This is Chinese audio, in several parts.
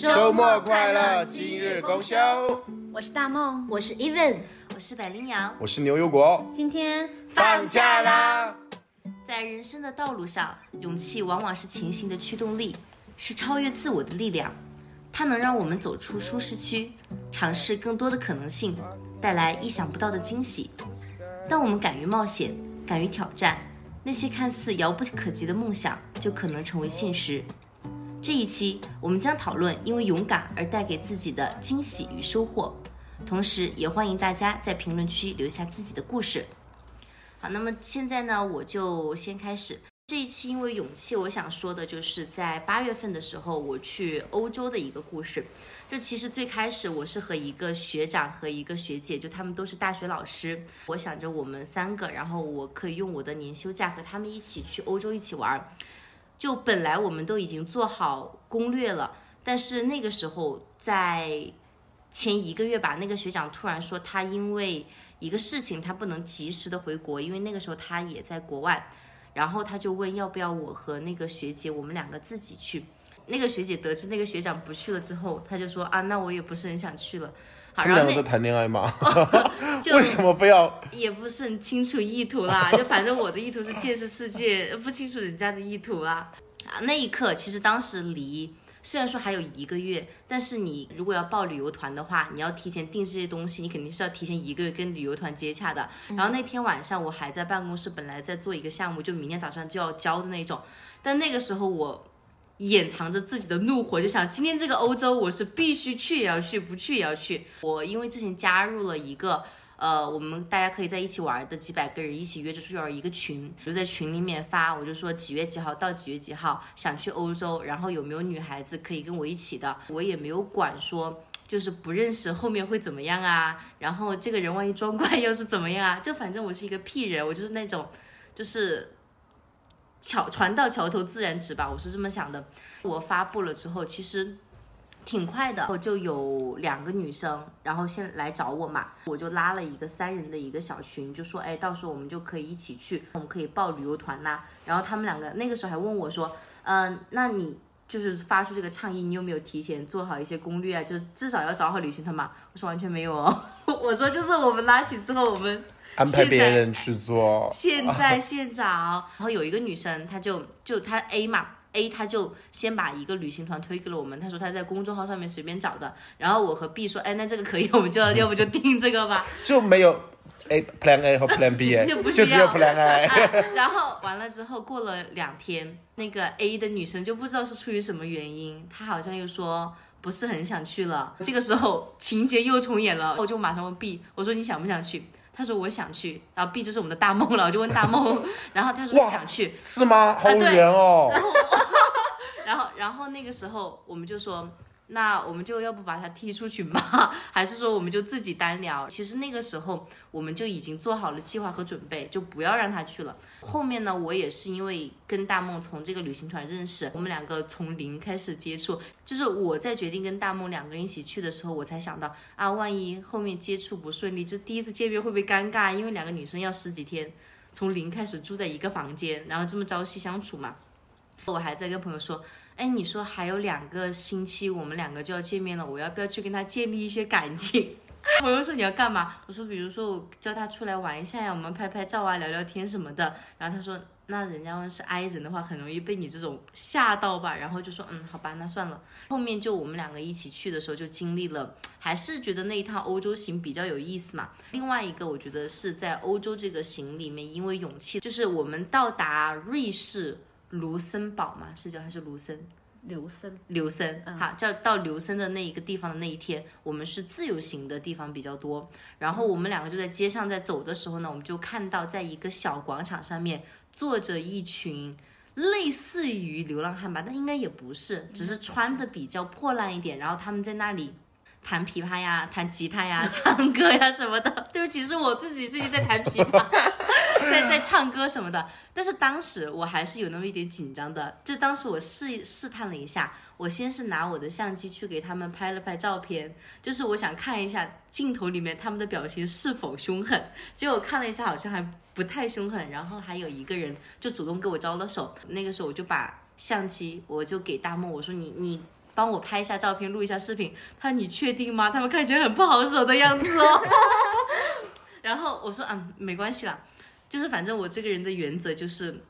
周末快乐，今日公休。我是大梦，我是 Even，我是百灵鸟。我是牛油果。今天放假啦！在人生的道路上，勇气往往是前行的驱动力，是超越自我的力量。它能让我们走出舒适区，尝试更多的可能性，带来意想不到的惊喜。当我们敢于冒险，敢于挑战，那些看似遥不可及的梦想就可能成为现实。这一期我们将讨论因为勇敢而带给自己的惊喜与收获，同时也欢迎大家在评论区留下自己的故事。好，那么现在呢，我就先开始这一期。因为勇气，我想说的就是在八月份的时候，我去欧洲的一个故事。就其实最开始我是和一个学长和一个学姐，就他们都是大学老师。我想着我们三个，然后我可以用我的年休假和他们一起去欧洲一起玩儿。就本来我们都已经做好攻略了，但是那个时候在前一个月吧，那个学长突然说他因为一个事情他不能及时的回国，因为那个时候他也在国外，然后他就问要不要我和那个学姐我们两个自己去。那个学姐得知那个学长不去了之后，他就说啊，那我也不是很想去了。他们两个在谈恋爱吗？就为什么非要？也不是很清楚意图啦，就反正我的意图是见识世界，不清楚人家的意图啊。啊，那一刻其实当时离虽然说还有一个月，但是你如果要报旅游团的话，你要提前订这些东西，你肯定是要提前一个月跟旅游团接洽的。然后那天晚上我还在办公室，本来在做一个项目，就明天早上就要交的那种，但那个时候我。掩藏着自己的怒火，就想今天这个欧洲我是必须去也要去，不去也要去。我因为之前加入了一个，呃，我们大家可以在一起玩的几百个人一起约着出去玩一个群，就在群里面发，我就说几月几号到几月几号想去欧洲，然后有没有女孩子可以跟我一起的，我也没有管说就是不认识后面会怎么样啊，然后这个人万一装怪又是怎么样啊，就反正我是一个屁人，我就是那种，就是。桥船到桥头自然直吧，我是这么想的。我发布了之后，其实挺快的，我就有两个女生，然后先来找我嘛，我就拉了一个三人的一个小群，就说，哎，到时候我们就可以一起去，我们可以报旅游团呐。然后他们两个那个时候还问我说，嗯，那你就是发出这个倡议，你有没有提前做好一些攻略啊？就是至少要找好旅行团嘛。我说完全没有哦，我说就是我们拉群之后，我们。安排别人去做，现在现找，然后有一个女生，她就就她 A 嘛，A 她就先把一个旅行团推给了我们，她说她在公众号上面随便找的，然后我和 B 说，哎，那这个可以，我们就要要不就定这个吧，就没有 A Plan A 和 Plan B，就不需要，就只有 Plan A，然后完了之后过了两天，那个 A 的女生就不知道是出于什么原因，她好像又说不是很想去了，这个时候情节又重演了，我就马上问 B，我说你想不想去？他说我想去，然后 B 就是我们的大梦了，我就问大梦，然后他说他想去，是吗？好远哦。然后，然后那个时候我们就说。那我们就要不把他踢出群吗？还是说我们就自己单聊？其实那个时候我们就已经做好了计划和准备，就不要让他去了。后面呢，我也是因为跟大梦从这个旅行团认识，我们两个从零开始接触。就是我在决定跟大梦两个人一起去的时候，我才想到啊，万一后面接触不顺利，就第一次见面会不会尴尬？因为两个女生要十几天从零开始住在一个房间，然后这么朝夕相处嘛。我还在跟朋友说。哎，你说还有两个星期，我们两个就要见面了，我要不要去跟他建立一些感情？我又说你要干嘛？我说比如说我叫他出来玩一下呀，我们拍拍照啊，聊聊天什么的。然后他说，那人家问是 I 人的话，很容易被你这种吓到吧？然后就说，嗯，好吧，那算了。后面就我们两个一起去的时候，就经历了，还是觉得那一趟欧洲行比较有意思嘛。另外一个，我觉得是在欧洲这个行里面，因为勇气，就是我们到达瑞士。卢森堡嘛，是叫还是卢森？刘森，刘森，好，叫到刘森的那一个地方的那一天，我们是自由行的地方比较多。然后我们两个就在街上在走的时候呢，我们就看到在一个小广场上面坐着一群类似于流浪汉吧，但应该也不是，只是穿的比较破烂一点。然后他们在那里。弹琵琶呀，弹吉他呀，唱歌呀什么的。对不起，是我自己最近在弹琵琶，在在唱歌什么的。但是当时我还是有那么一点紧张的。就当时我试试探了一下，我先是拿我的相机去给他们拍了拍照片，就是我想看一下镜头里面他们的表情是否凶狠。结果看了一下，好像还不太凶狠。然后还有一个人就主动给我招了手。那个时候我就把相机，我就给大梦，我说你你。帮我拍一下照片，录一下视频。他说你确定吗？他们看起来很不好惹的样子哦。然后我说啊，没关系啦，就是反正我这个人的原则就是，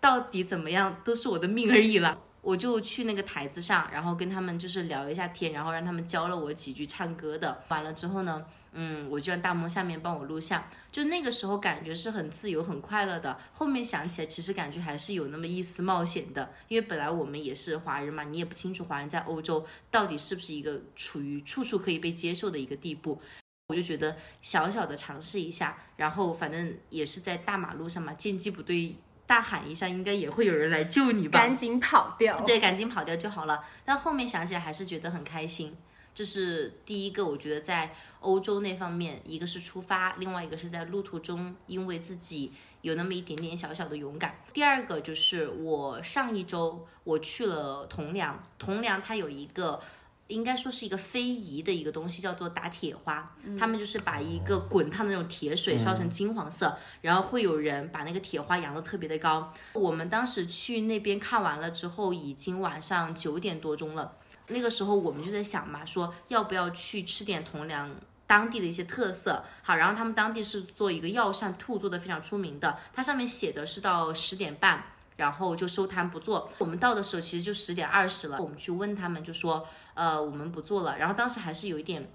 到底怎么样都是我的命而已啦。我就去那个台子上，然后跟他们就是聊一下天，然后让他们教了我几句唱歌的。完了之后呢，嗯，我就让大萌下面帮我录像。就那个时候感觉是很自由、很快乐的。后面想起来，其实感觉还是有那么一丝冒险的，因为本来我们也是华人嘛，你也不清楚华人在欧洲到底是不是一个处于处处可以被接受的一个地步。我就觉得小小的尝试一下，然后反正也是在大马路上嘛，见机不对大喊一下，应该也会有人来救你吧？赶紧跑掉。对，赶紧跑掉就好了。但后面想起来还是觉得很开心。这是第一个，我觉得在欧洲那方面，一个是出发，另外一个是在路途中，因为自己有那么一点点小小的勇敢。第二个就是我上一周我去了铜梁，铜梁它有一个。应该说是一个非遗的一个东西，叫做打铁花。他们就是把一个滚烫的那种铁水烧成金黄色，然后会有人把那个铁花扬得特别的高。我们当时去那边看完了之后，已经晚上九点多钟了。那个时候我们就在想嘛，说要不要去吃点铜梁当地的一些特色。好，然后他们当地是做一个药膳兔做的非常出名的，它上面写的是到十点半。然后就收摊不做。我们到的时候其实就十点二十了，我们去问他们就说，呃，我们不做了。然后当时还是有一点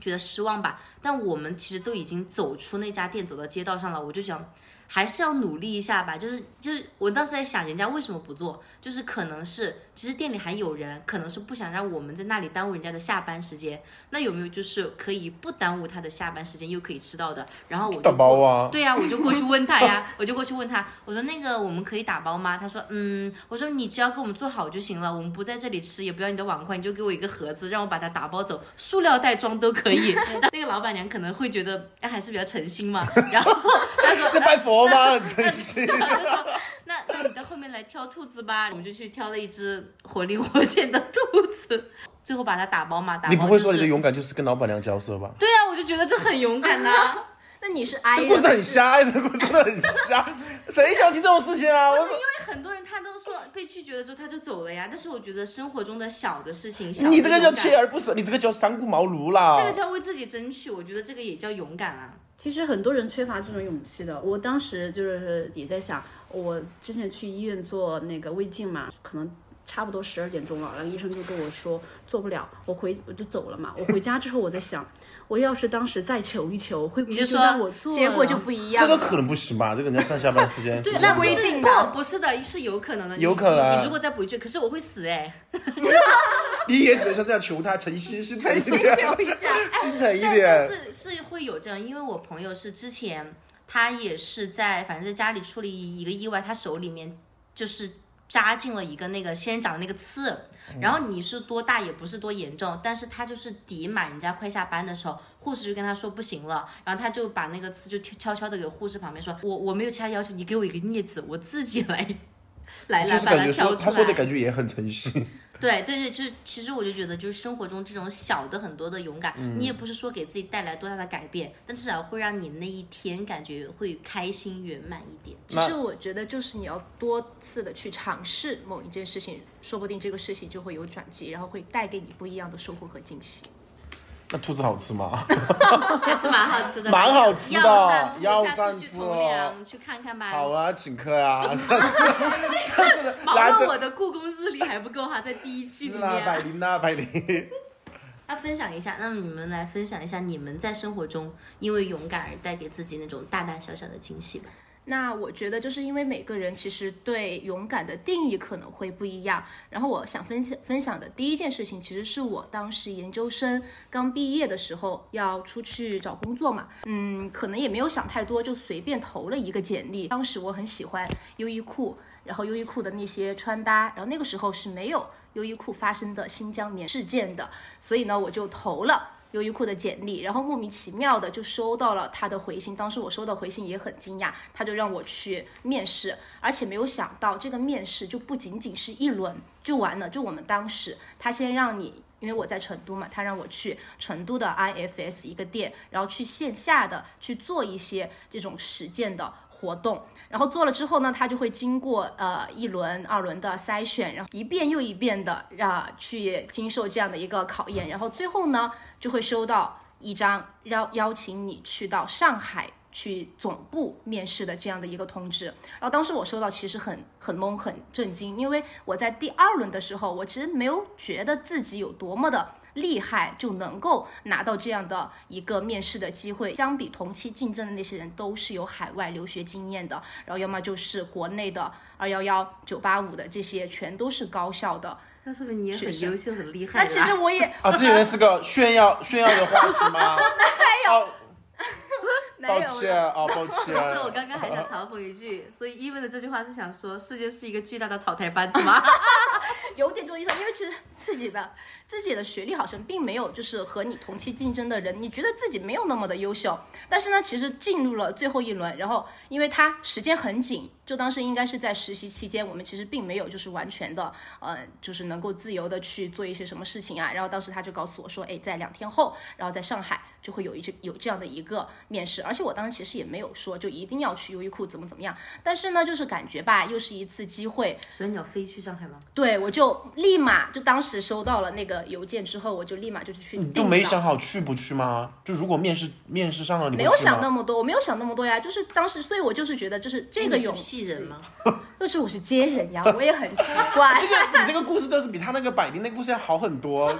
觉得失望吧，但我们其实都已经走出那家店，走到街道上了，我就想。还是要努力一下吧，就是就是，我当时在想，人家为什么不做？就是可能是，其实店里还有人，可能是不想让我们在那里耽误人家的下班时间。那有没有就是可以不耽误他的下班时间，又可以吃到的？然后我就打包啊对呀、我就过去问他呀，我就过去问他，我说那个我们可以打包吗？他说嗯，我说你只要给我们做好就行了，我们不在这里吃，也不要你的碗筷，你就给我一个盒子，让我把它打包走，塑料袋装都可以。那个老板娘可能会觉得哎还是比较诚心嘛，然后在拜佛吗？很 真心。然后就说那那你到后面来挑兔子吧，我们就去挑了一只活灵活现的兔子，最后把它打包嘛，打包、你不会说你的勇敢就是跟老板娘交涉吧？对啊，我就觉得这很勇敢呐、那你是 I 人，这故事很瞎，哎，这故事真的很瞎，谁想听这种事情啊？不是因为很多人他都说被拒绝了之后他就走了呀，但是我觉得生活中的小的事情，小的你这个叫锲而不舍，你这个叫三顾茅庐啦。这个叫为自己争取，我觉得这个也叫勇敢啊。其实很多人缺乏这种勇气的。我当时就是也在想，我之前去医院做那个胃镜嘛，可能差不多十二点钟了，然后医生就跟我说做不了，我回我就走了嘛。我回家之后我在想，我要是当时再求一求，会不会你就说让我做？结果就不一样了。这个可能不行吧？这个人家上下班时间。对那规不一定的不不是的，是有可能的。有可能你如果再补一句，可是我会死哎、你也只能像这样求他诚心，心诚一点，求一下，心诚一但但点。是是会有这样，因为我朋友是之前他也是在反正在家里出了一一个意外，他手里面就是扎进了一个那个仙人掌的那个刺，然后你是多大也不是多严重，但是他就是抵满人家快下班的时候，护士就跟他说不行了，然后他就把那个刺就悄悄的给护士旁边说，我我没有其他要求，你给我一个镊子，我自己来。来来把它挑出来。他说的感觉也很诚心。对对对，就是其实我就觉得，就是生活中这种小的很多的勇敢，你也不是说给自己带来多大的改变，但至少会让你那一天感觉会开心圆满一点。其实我觉得就是你要多次的去尝试某一件事情，说不定这个事情就会有转机，然后会带给你不一样的收获和惊喜。那兔子好吃吗？还是蛮好吃的，蛮好吃的药膳兔药下次去看看吧。好啊，请客啊！下次下次毛拿着了我的故宫日历还不够哈，在第一期里是啦，百面。灵啦，百灵。那分享一下，那么你们来分享一下你们在生活中因为勇敢而带给自己那种大大小小的惊喜吧。那我觉得就是因为每个人其实对勇敢的定义可能会不一样。然后我想分享分享的第一件事情，其实是我当时研究生刚毕业的时候要出去找工作嘛，嗯，可能也没有想太多，就随便投了一个简历。当时我很喜欢优衣库，然后优衣库的那些穿搭，然后那个时候是没有优衣库发生的新疆棉事件的，所以呢，我就投了。优衣库的简历，然后莫名其妙的就收到了他的回信。当时我收到回信也很惊讶，他就让我去面试，而且没有想到这个面试就不仅仅是一轮就完了。就我们当时他先让你，因为我在成都嘛，他让我去成都的 IFS 一个店，然后去线下的去做一些这种实践的活动。然后做了之后呢，他就会经过呃一轮、二轮的筛选，然后一遍又一遍的让去经受这样的一个考验，然后最后呢就会收到一张邀邀请你去到上海去总部面试的这样的一个通知。然后当时我收到其实很很懵很震惊，因为我在第二轮的时候，我其实没有觉得自己有多么的。厉害就能够拿到这样的一个面试的机会，相比同期竞争的那些人都是有海外留学经验的，然后要么就是国内的二幺幺、九八五的这些，全都是高校的。那说明你也很优秀、很厉害那。其实我也啊，这原来是个炫耀炫耀的话题吗？没有，抱没有歉啊，抱歉。不是，我刚刚还想嘲讽一句，所以 even 的这句话是想说，世界是一个巨大的草台班子吗？有点这种意思，因为其实自己的自己的学历好像并没有就是和你同期竞争的人，你觉得自己没有那么的优秀，但是呢，其实进入了最后一轮，然后因为他时间很紧，就当时应该是在实习期间，我们其实并没有就是完全的，呃，就是能够自由的去做一些什么事情啊，然后当时他就告诉我说，哎，在两天后，然后在上海就会有一这有这样的一个面试，而且我当时其实也没有说就一定要去优衣库怎么怎么样，但是呢，就是感觉吧，又是一次机会，所以你要飞去上海吗？对，我就立马就当时收到了那个邮件之后，我就立马就去订你都没想好去不去吗？就如果面试面试上了，你没有想那么多，我没有想那么多呀，就是当时，所以我就是觉得，就是这个你是勇屁人吗？就是我是接人呀，我也很奇怪。这个你这个故事倒是比他那个百灵那个故事要好很多。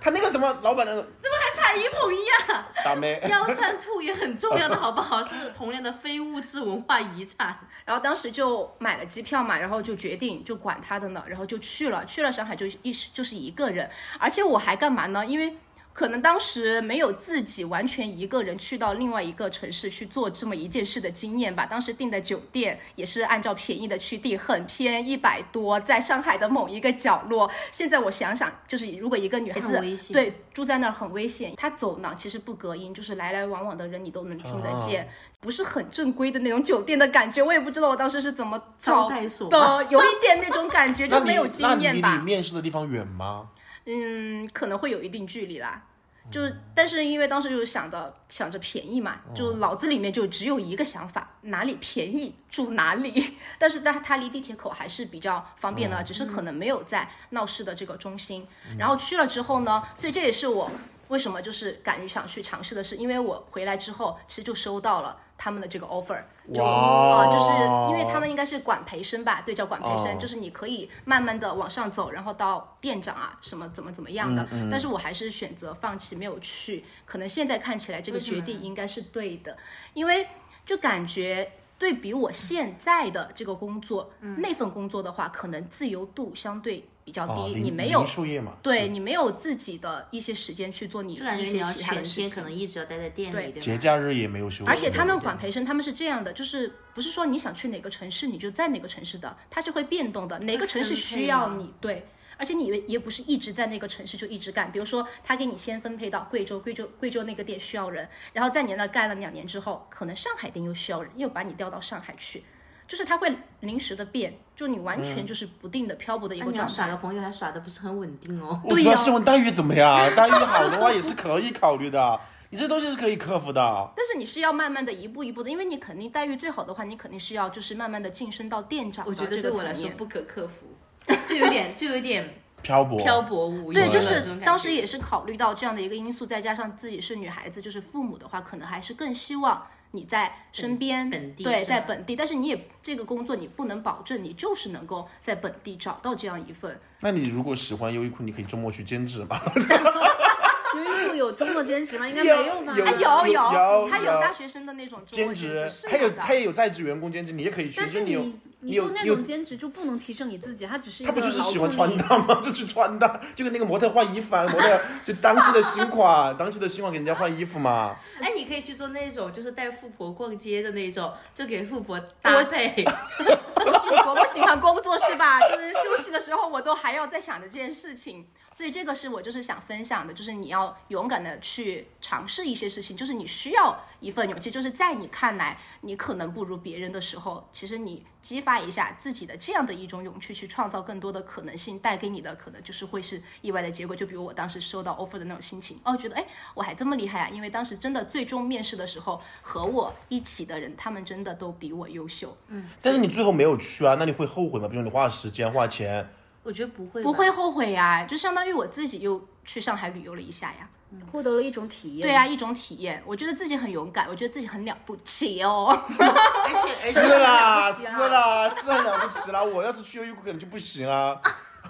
他那个什么老板的，怎么还踩一捧一啊，大妹，幺三兔也很重要的好不好？是童年的非物质文化遗产。然后当时就买了机票嘛，然后就决定就管他的呢，然后就去了，去了上海就一就是一个人，而且我还干嘛呢？因为可能当时没有自己完全一个人去到另外一个城市去做这么一件事的经验吧。当时订的酒店也是按照便宜的去订，很偏，一百多，在上海的某一个角落。现在我想想，就是如果一个女孩子对住在那儿很危险，她走廊其实不隔音，就是来来往往的人你都能听得见。不是很正规的那种酒店的感觉，我也不知道我当时是怎么找招待所的，有一点那种感觉，就没有经那离你验吧。面试的地方远吗？嗯，可能会有一定距离啦。就是，但是因为当时就是想着想着便宜嘛，就脑子里面就只有一个想法，哪里便宜住哪里。但是它它离地铁口还是比较方便的，只是可能没有在闹市的这个中心。然后去了之后呢，所以这也是我为什么就是敢于想去尝试的是，因为我回来之后其实就收到了他们的这个 offer，就哇啊、就是因为他们应该是管培生吧，对，叫管培生，哦就是你可以慢慢的往上走，然后到店长啊什么怎么怎么样的。但是我还是选择放弃，没有去。可能现在看起来这个决定应该是对的，因为就感觉。对比我现在的这个工作，那份工作的话，可能自由度相对比较低，哦，你没有零售业嘛，对你没有自己的一些时间去做你一些其他的事情天可能。一直要待在店里，对对吧？节假日也没有休息。而且他们管培生，他们是这样的，就是不是说你想去哪个城市你就在哪个城市的，它是会变动的，哪个城市需要你对。而且你也也不是一直在那个城市就一直干，比如说他给你先分配到贵州，贵州贵州那个店需要人，然后在你那儿干了两年之后，可能上海店又需要人，又把你调到上海去，就是它会临时的变，就你完全就是不定的漂泊的一个状态。耍个朋友还耍的不是很稳定哦。我主要对呀是问待遇怎么样，待遇好的话也是可以考虑的。你这东西是可以克服的。但是你是要慢慢的一步一步的，因为你肯定待遇最好的话，你肯定是要就是慢慢的晋升到店长我觉得的这对我来说。不可克服，就有点就有点 漂泊，漂泊无依对，就是当时也是考虑到这样的一个因素，再加上自己是女孩子，就是父母的话，可能还是更希望你在身边，对，在本地。但是你也这个工作你不能保证你就是能够在本地找到这样一份。那你如果喜欢优衣库，你可以周末去兼职嘛。优衣库有周末兼职吗？应该没有吧？有啊，有他有有大学生的那种周末兼职兼职，是，还有他也有在职员工兼职，你也可以去。但是你有你做那种兼职就不能提升你自己，他只是一他个不就是喜欢。穿搭吗？就去穿搭，就跟那个模特换衣服啊，模特就当季的新款，当季的新款给人家换衣服嘛。哎，你可以去做那种，就是带富婆逛街的那种，就给富婆搭配。我是多么喜欢工作是吧？就是休息的时候，我都还要在想着这件事情，所以这个是我就是想分享的，就是你要勇敢的去尝试一些事情，就是你需要一份勇气，就是在你看来你可能不如别人的时候，其实你激发一下自己的这样的一种勇气，去创造更多的可能性，带给你的可能就是会是意外的结果。就比如我当时收到 offer 的那种心情，哦，觉得哎我还这么厉害啊！因为当时真的最终面试的时候，和我一起的人，他们真的都比我优秀。嗯但是你最后没有去啊，那你会后悔吗？比如你花了时间花钱，我觉得不会，不会。后悔呀，就相当于我自己又去上海旅游了一下呀。获得了一种体验。对啊，一种体验，我觉得自己很勇敢，我觉得自己很了不起哦。而且而 是且啦，是啦，是很了不起啦。我要是去优衣库可能就不行啊。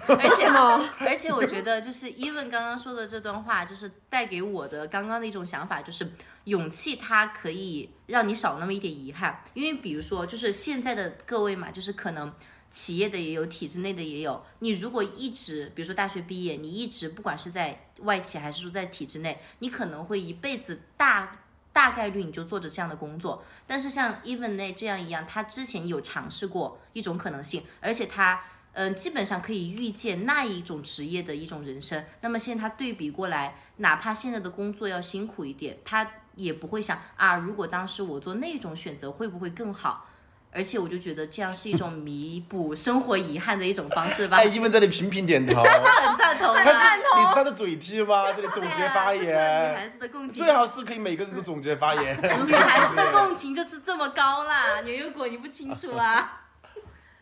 而且吗？而且我觉得就是伊问刚刚说的这段话，就是带给我的刚刚的一种想法，就是勇气它可以让你少那么一点遗憾。因为比如说，就是现在的各位嘛，就是可能企业的也有，体制内的也有。你如果一直，比如说大学毕业，你一直不管是在外企还是说在体制内，你可能会一辈子大。大概率你就做着这样的工作，但是像 Even 内这样一样，他之前有尝试过一种可能性，而且他嗯，基本上可以预见那一种职业的一种人生。那么现在他对比过来，哪怕现在的工作要辛苦一点，他也不会想啊，如果当时我做那种选择会不会更好？而且我就觉得这样是一种弥补生活遗憾的一种方式吧。哎，伊文在那里频频点头，他很赞同啊，他是你是他的嘴替吗？这里总结发言啊女言，孩子的共情，最好是可以每个人都总结发言。女孩子的共情就是这么高啦。牛油果你不清楚啊？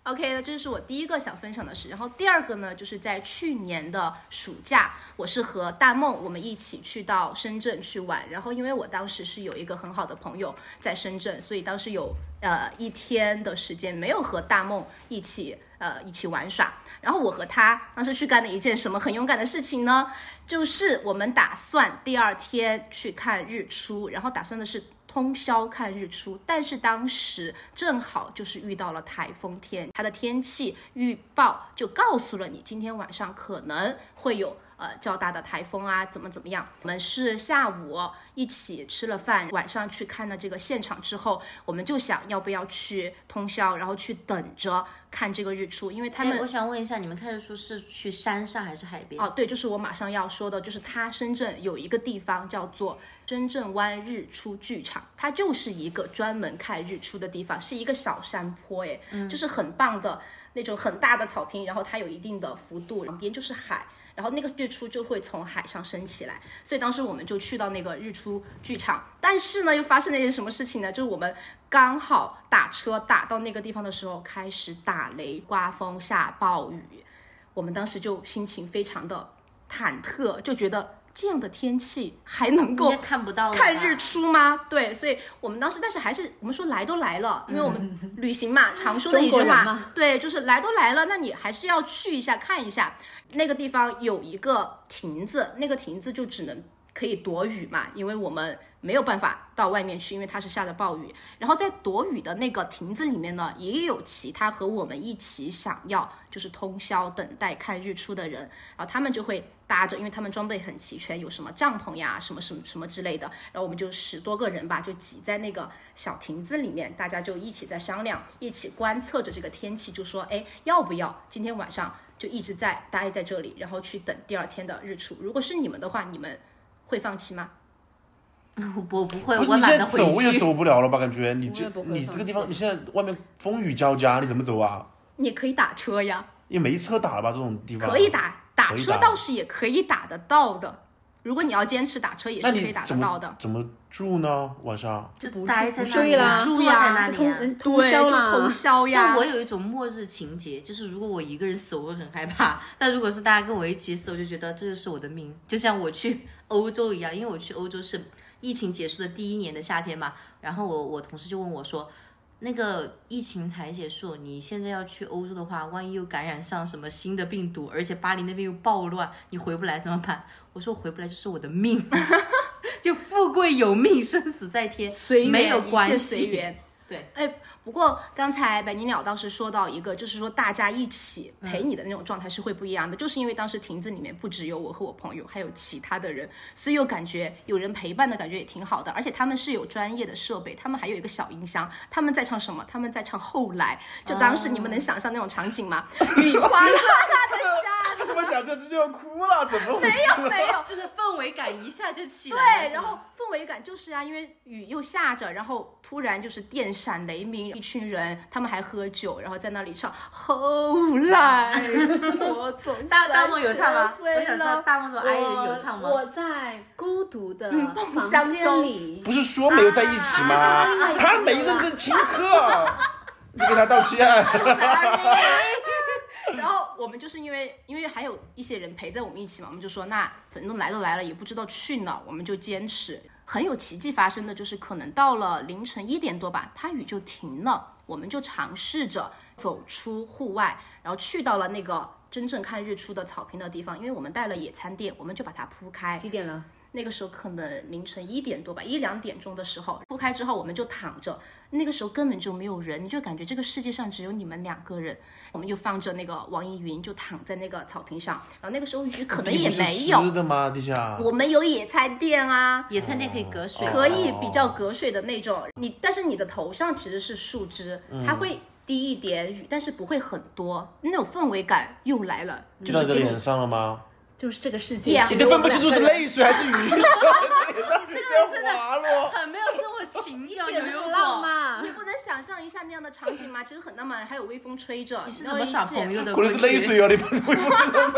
OK，那这是我第一个想分享的事。然后第二个呢，就是在去年的暑假，我是和大梦我们一起去到深圳去玩。然后因为我当时是有一个很好的朋友在深圳，所以当时有呃一天的时间没有和大梦一起呃一起玩耍。然后我和他当时去干了一件什么很勇敢的事情呢？就是我们打算第二天去看日出，然后打算的是通宵看日出，但是当时正好就是遇到了台风天，它的天气预报就告诉了你今天晚上可能会有呃较大的台风啊，怎么怎么样。我们是下午一起吃了饭，晚上去看了这个现场之后，我们就想要不要去通宵，然后去等着看这个日出，因为他们哎我想问一下，你们看日出是去山上还是海边？哦，对，就是我马上要说的，就是它深圳有一个地方叫做深圳湾日出剧场，它就是一个专门看日出的地方，是一个小山坡，哎，就是很棒的那种很大的草坪，然后它有一定的幅度，旁边就是海。然后那个日出就会从海上升起来，所以当时我们就去到那个日出剧场，但是呢，又发生了一件什么事情呢？就是我们刚好打车打到那个地方的时候，开始打雷、刮风、下暴雨，我们当时就心情非常的忐忑，就觉得这样的天气还能够看不到看日出吗？对，所以我们当时，但是还是我们说来都来了，因为我们旅行嘛，常说的一句话对，就是来都来了，那你还是要去一下看一下。那个地方有一个亭子，那个亭子就只能可以躲雨嘛，因为我们没有办法到外面去，因为它是下着暴雨。然后在躲雨的那个亭子里面呢，也有其他和我们一起想要就是通宵等待看日出的人，然后他们就会搭着，因为他们装备很齐全，有什么帐篷呀，什么什么什么之类的。然后我们就十多个人吧，就挤在那个小亭子里面，大家就一起在商量，一起观测着这个天气，就说，哎，要不要今天晚上就一直在待在这里，然后去等第二天的日出？如果是你们的话，你们会放弃吗？我我不会，我懒得回去。走也走不了了吧？感觉 你这你这个地方，你现在外面风雨交加，你怎么走啊？你可以打车呀，也没车打了吧？这种地方可以，打，打车倒是也可以打得到的。如果你要坚持打车，也是可以打得到的。怎么住呢？晚上就待在那睡啦里啊，坐住呀在那里啊。通人通对，就宵啦，通宵呀。就我有一种末日情节，就是如果我一个人死，我会很害怕；但如果是大家跟我一起死，我就觉得这就是我的命，就像我去欧洲一样。因为我去欧洲是疫情结束的第一年的夏天嘛，然后我我同事就问我说。那个疫情才结束，你现在要去欧洲的话，万一又感染上什么新的病毒，而且巴黎那边又暴乱，你回不来怎么办？我说回不来就是我的命，就富贵有命，生死在天，随没有关系。随缘。对，哎，不过刚才百灵鸟倒是说到一个，就是说大家一起陪你的那种状态是会不一样的，就是因为当时亭子里面不只有我和我朋友，还有其他的人，所以又感觉有人陪伴的感觉也挺好的，而且他们是有专业的设备，他们还有一个小音箱，他们在唱什么？他们在唱后来，就当时你们能想象那种场景吗？雨哗啦啦的下着怎 么讲这这就要哭了？怎么？没有没有，就是氛围感一下就起来了。对，然后氛围感就是啊，因为雨又下着，然后突然就是电闪雷鸣，一群人他们还喝酒，然后在那里唱。后来我总大大梦有唱吗？我想知道大梦总爱人有唱吗？我在孤独的嗯房间里，不是说没有在一起吗？他没认真听课，你给他道歉。然后我们就是因为因为还有一些人陪在我们一起嘛，我们就说那反正来都来了，也不知道去哪，我们就坚持。很有奇迹发生的就是可能到了凌晨一点多吧，它雨就停了，我们就尝试着走出户外，然后去到了那个真正看日出的草坪的地方，因为我们带了野餐垫，我们就把它铺开。几点了？那个时候可能凌晨一点多吧，一两点钟的时候铺开之后，我们就躺着。那个时候根本就没有人，你就感觉这个世界上只有你们两个人。我们就放着那个网易云，就躺在那个草坪上。然后那个时候雨可能也没有，湿的吗？地下。我们有野餐垫啊，野餐垫可以隔水，可以比较隔水的那种。你但是你的头上其实是树枝，它会滴一点雨，但是不会很多。那种氛围感又来了，滴就到脸上了吗？就是这个世界点，你都分不清楚是泪水还是雨水，你这个人真的滑落。很没有生活情 调，有有浪过。漫你。不能想象一下那样的场景吗？其实很浪漫，还有微风吹着。你是怎么耍朋友的？可能是泪水哦，你不是微风吹的吗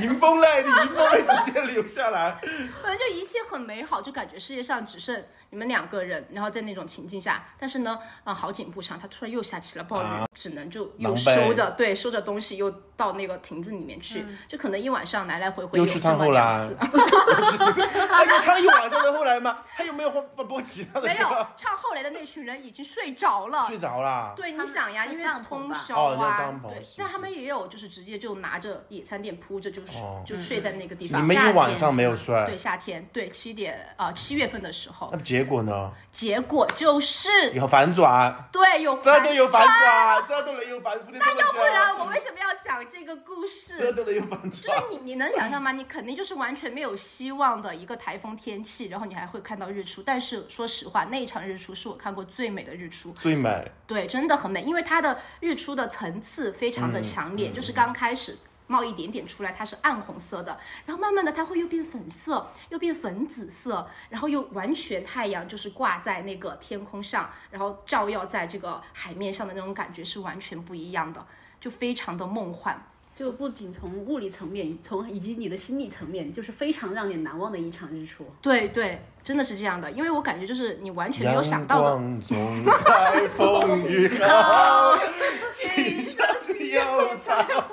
迎风泪，你迎风泪直接流下来。反正就一切很美好，就感觉世界上只剩你们两个人，然后在那种情境下，但是呢，啊、好景不长，他突然又下起了暴雨，啊。只能就又收着，对，收着东西又到那个亭子里面去，就可能一晚上来来回回又去有这么唱后来两次，他就唱一晚上的后来吗？他有没有放放播其他的没有？唱后来的那群人已经睡着了，睡着了。对，你想呀，因为通宵啊，对是，是。但他们也有就是直接就拿着野餐垫铺着就是哦。就睡在那个地方。你们一晚上没有睡。对，夏天，对七点呃七月份的时候，那结果呢？结果就是有反转，对有这都有反转，这都能有反，不能这么要不然。我为什么要讲这个故事这事？都能有反转就是。你你能想象吗？你肯定就是完全没有希望的一个台风天气，然后你还会看到日出。但是说实话，那一场日出是我看过最美的日出，最美，对，真的很美，因为它的日出的层次非常的强烈，就是刚开始。冒一点点出来，它是暗红色的，然后慢慢的它会又变粉色，又变粉紫色，然后又完全太阳就是挂在那个天空上，然后照耀在这个海面上的那种感觉是完全不一样的，就非常的梦幻。就不仅从物理层面，从以及你的心理层面，就是非常让你难忘的一场日出。对对，真的是这样的，因为我感觉就是你完全没有想到的，光总在风雨后，请相信有彩虹。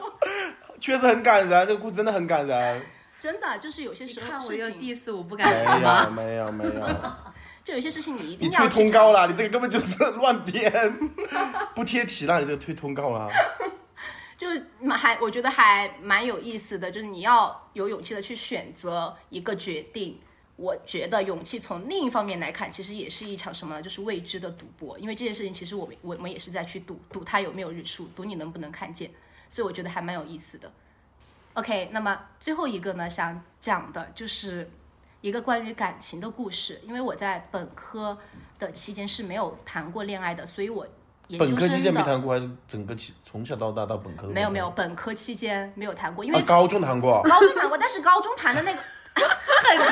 确实很感人，这个故事真的很感人。真的就是有些时看我又候事情，diss 我不敢没有？没有没有，就有些事情你一定要推通告了，你这个根本就是乱编，不贴题了，你这个推通告了。就是蛮还我觉得还蛮有意思的，就是你要有勇气的去选择一个决定。我觉得勇气从另一方面来看，其实也是一场什么呢？就是未知的赌博。因为这件事情，其实我们我们也是在去赌赌它有没有日出，赌你能不能看见。所以我觉得还蛮有意思的。OK，那么最后一个呢，想讲的就是一个关于感情的故事。因为我在本科的期间是没有谈过恋爱的，所以我研究本科期间没谈过，还是整个期从小到大到本科没有没有，本科期间没有谈过，因为啊，高中谈过。高中谈过，但是高中谈的那个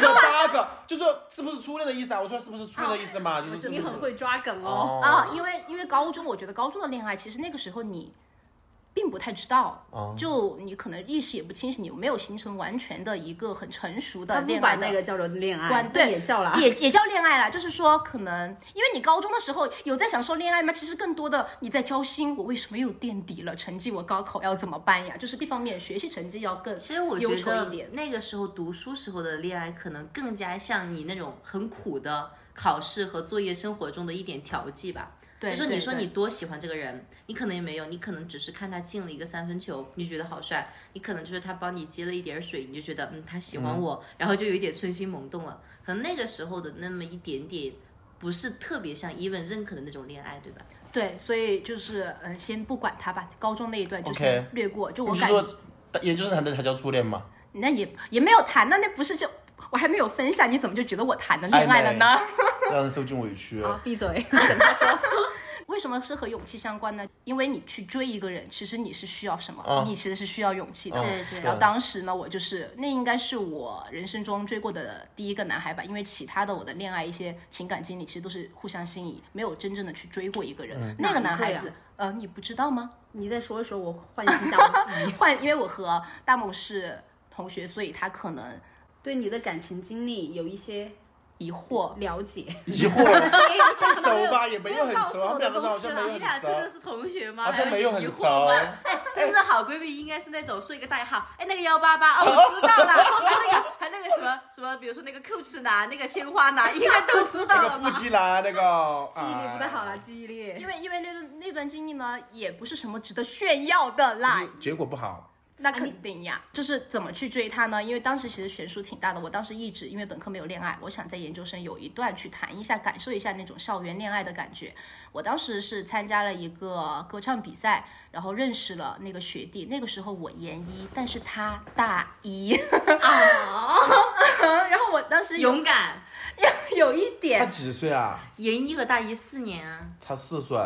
这八个，就是是不是初恋的意思啊？我说是不是初恋的意思嘛？就是是不是？会抓梗哦。哦啊，因为因为高中，我觉得高中的恋爱，其实那个时候你并不太知道，哦就你可能意识也不清醒，你没有形成完全的一个很成熟的他不把恋爱那个叫做恋爱观，对对也叫了。也也叫恋爱啦，就是说可能因为你高中的时候有在享受恋爱吗？其实更多的你在交心，我为什么又垫底了？成绩我高考要怎么办呀？就是一方面学习成绩要更其实我忧觉得愁一点。那个时候读书时候的恋爱，可能更加像你那种很苦的考试和作业生活中的一点调剂吧。对，就说你说你多喜欢这个人，你可能也没有，你可能只是看他进了一个三分球，你觉得好帅，你可能就是他帮你接了一点水，你就觉得嗯他喜欢我，然后就有一点春心萌动了。可能那个时候的那么一点点，不是特别像 even 认可的那种恋爱，对吧？对，所以就是嗯，先不管他吧，高中那一段就先略过。就我感说研究生谈的才叫初恋吗？那也也没有谈，那那不是就我还没有分享，你怎么就觉得我谈了恋爱了呢？让人受尽委屈。好，闭嘴，等他说。为什么是和勇气相关呢？因为你去追一个人，其实你是需要什么？嗯你其实是需要勇气的。对对然后当时呢，我就是那应该是我人生中追过的第一个男孩吧，因为其他的我的恋爱一些情感经历其实都是互相心仪，没有真正的去追过一个人。那个男孩子呃，你不知道吗？你再说一说，我唤醒一下我自己。换，因为我和大梦是同学，所以他可能对你的感情经历有一些疑惑。了解，疑惑，也有一些不熟吧，也没有很熟，没有告诉我他们两个的东西啦好像没有很你俩真的，是同学吗？好像没有很疑熟。惑 吗哎，真的好闺蜜应该是那种说一个代号，哎，那个幺八八，哦，我知道了，还那个还那个什么什么，比如说那个 Coach 男，那个鲜花男，应该都知道那个腹了吧？肌男，那个 记忆力不太好了，啊记忆力。因为因为那段那段经历呢，也不是什么值得炫耀的啦，就是结果不好。那肯定呀。就是怎么去追他呢？因为当时其实悬殊挺大的，我当时一直因为本科没有恋爱，我想在研究生有一段去谈一下，感受一下那种校园恋爱的感觉。我当时是参加了一个歌唱比赛，然后认识了那个学弟，那个时候我研一，但是他大一，啊 然后我当时勇敢，有一点他，几岁啊？研一和大一四年啊，他四岁。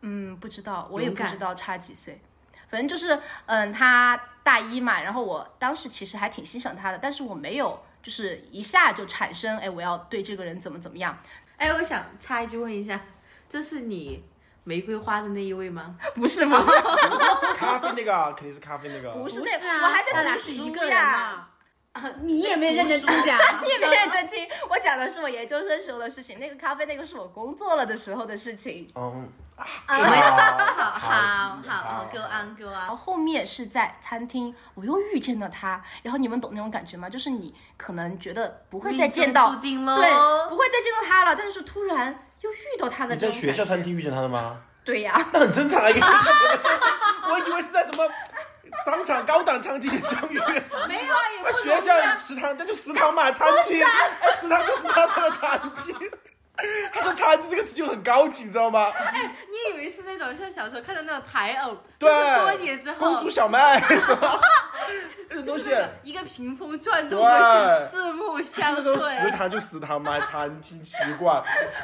嗯，不知道，我也不知道差几岁，反正就是，嗯，他大一嘛，然后我当时其实还挺欣赏他的，但是我没有就是一下就产生，哎，我要对这个人怎么怎么样，哎，我想插一句问一下，这是你玫瑰花的那一位吗？不是不是 咖啡那个啊肯定是咖啡那个。不是那不是啊，我还在读书一个。嘛。你也没认真听讲，你也没认真听，我讲的是我研究生时候的事情，那个咖啡那个是我工作了的时候的事情。嗯，啊好好好好，go on go 然 on。后后面是在餐厅，我又遇见了他，然后你们懂那种感觉吗？就是你可能觉得不会再见到，对，不会再见到他了，但是突然又遇到他的你在学校餐厅遇见他的吗？对呀，那很正常啊，一个学校，我以为是在什么商场高档餐厅相遇。没有啊，也那不学校食堂，那就食堂嘛，餐厅，哎，食堂就是他说的餐厅。他说餐厅这个词就很高级，你知道吗？哎你以为是那种像小时候看的那种台偶，对就是多年之后，公主小麦，这种东西，一个屏风转动对过去，四目那相个时候食对。堂就食堂嘛，餐厅奇怪。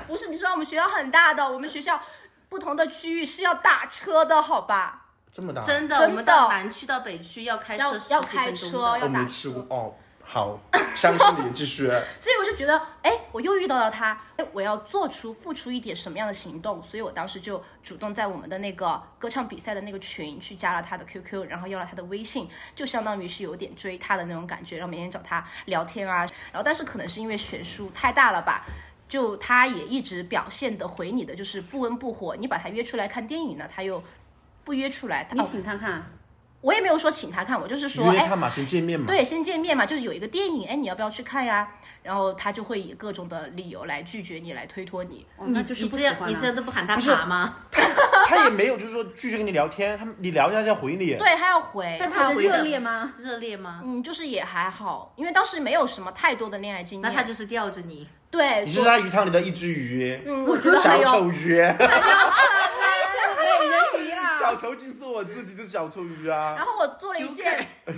不是，你知道我们学校很大的，我们学校不同的区域是要打车的，好吧？这么大，真的，真的我们到南区到北区要开车十要开车要打我没吃过哦。好，相信你，继续。所以我就觉得，哎，我又遇到了他，哎，我要做出付出一点什么样的行动？所以我当时就主动在我们的那个歌唱比赛的那个群去加了他的 QQ，然后要了他的微信，就相当于是有点追他的那种感觉，然后每天找他聊天啊，然后但是可能是因为悬殊太大了吧。就他也一直表现的回你的就是不温不火，你把他约出来看电影呢，他又不约出来。你哦请他看，我也没有说请他看，我就是说，哎，约他嘛，先见面嘛。对，先见面嘛，就是有一个电影，哎，你要不要去看呀？然后他就会以各种的理由来拒绝你，来推脱你。哦你那就是不喜你这样你欢啊这样都不喊他爬吗？他也没有就是说拒绝跟你聊天，他你聊一下就要回你。对他要回，但他的热烈吗？热烈吗？嗯，就是也还好，因为当时没有什么太多的恋爱经验。那他就是吊着你。对，你是他鱼塘里的一只鱼，嗯，我觉得很小有丑鱼。小丑竟是我自己，就是小丑鱼啊然。后我做了一件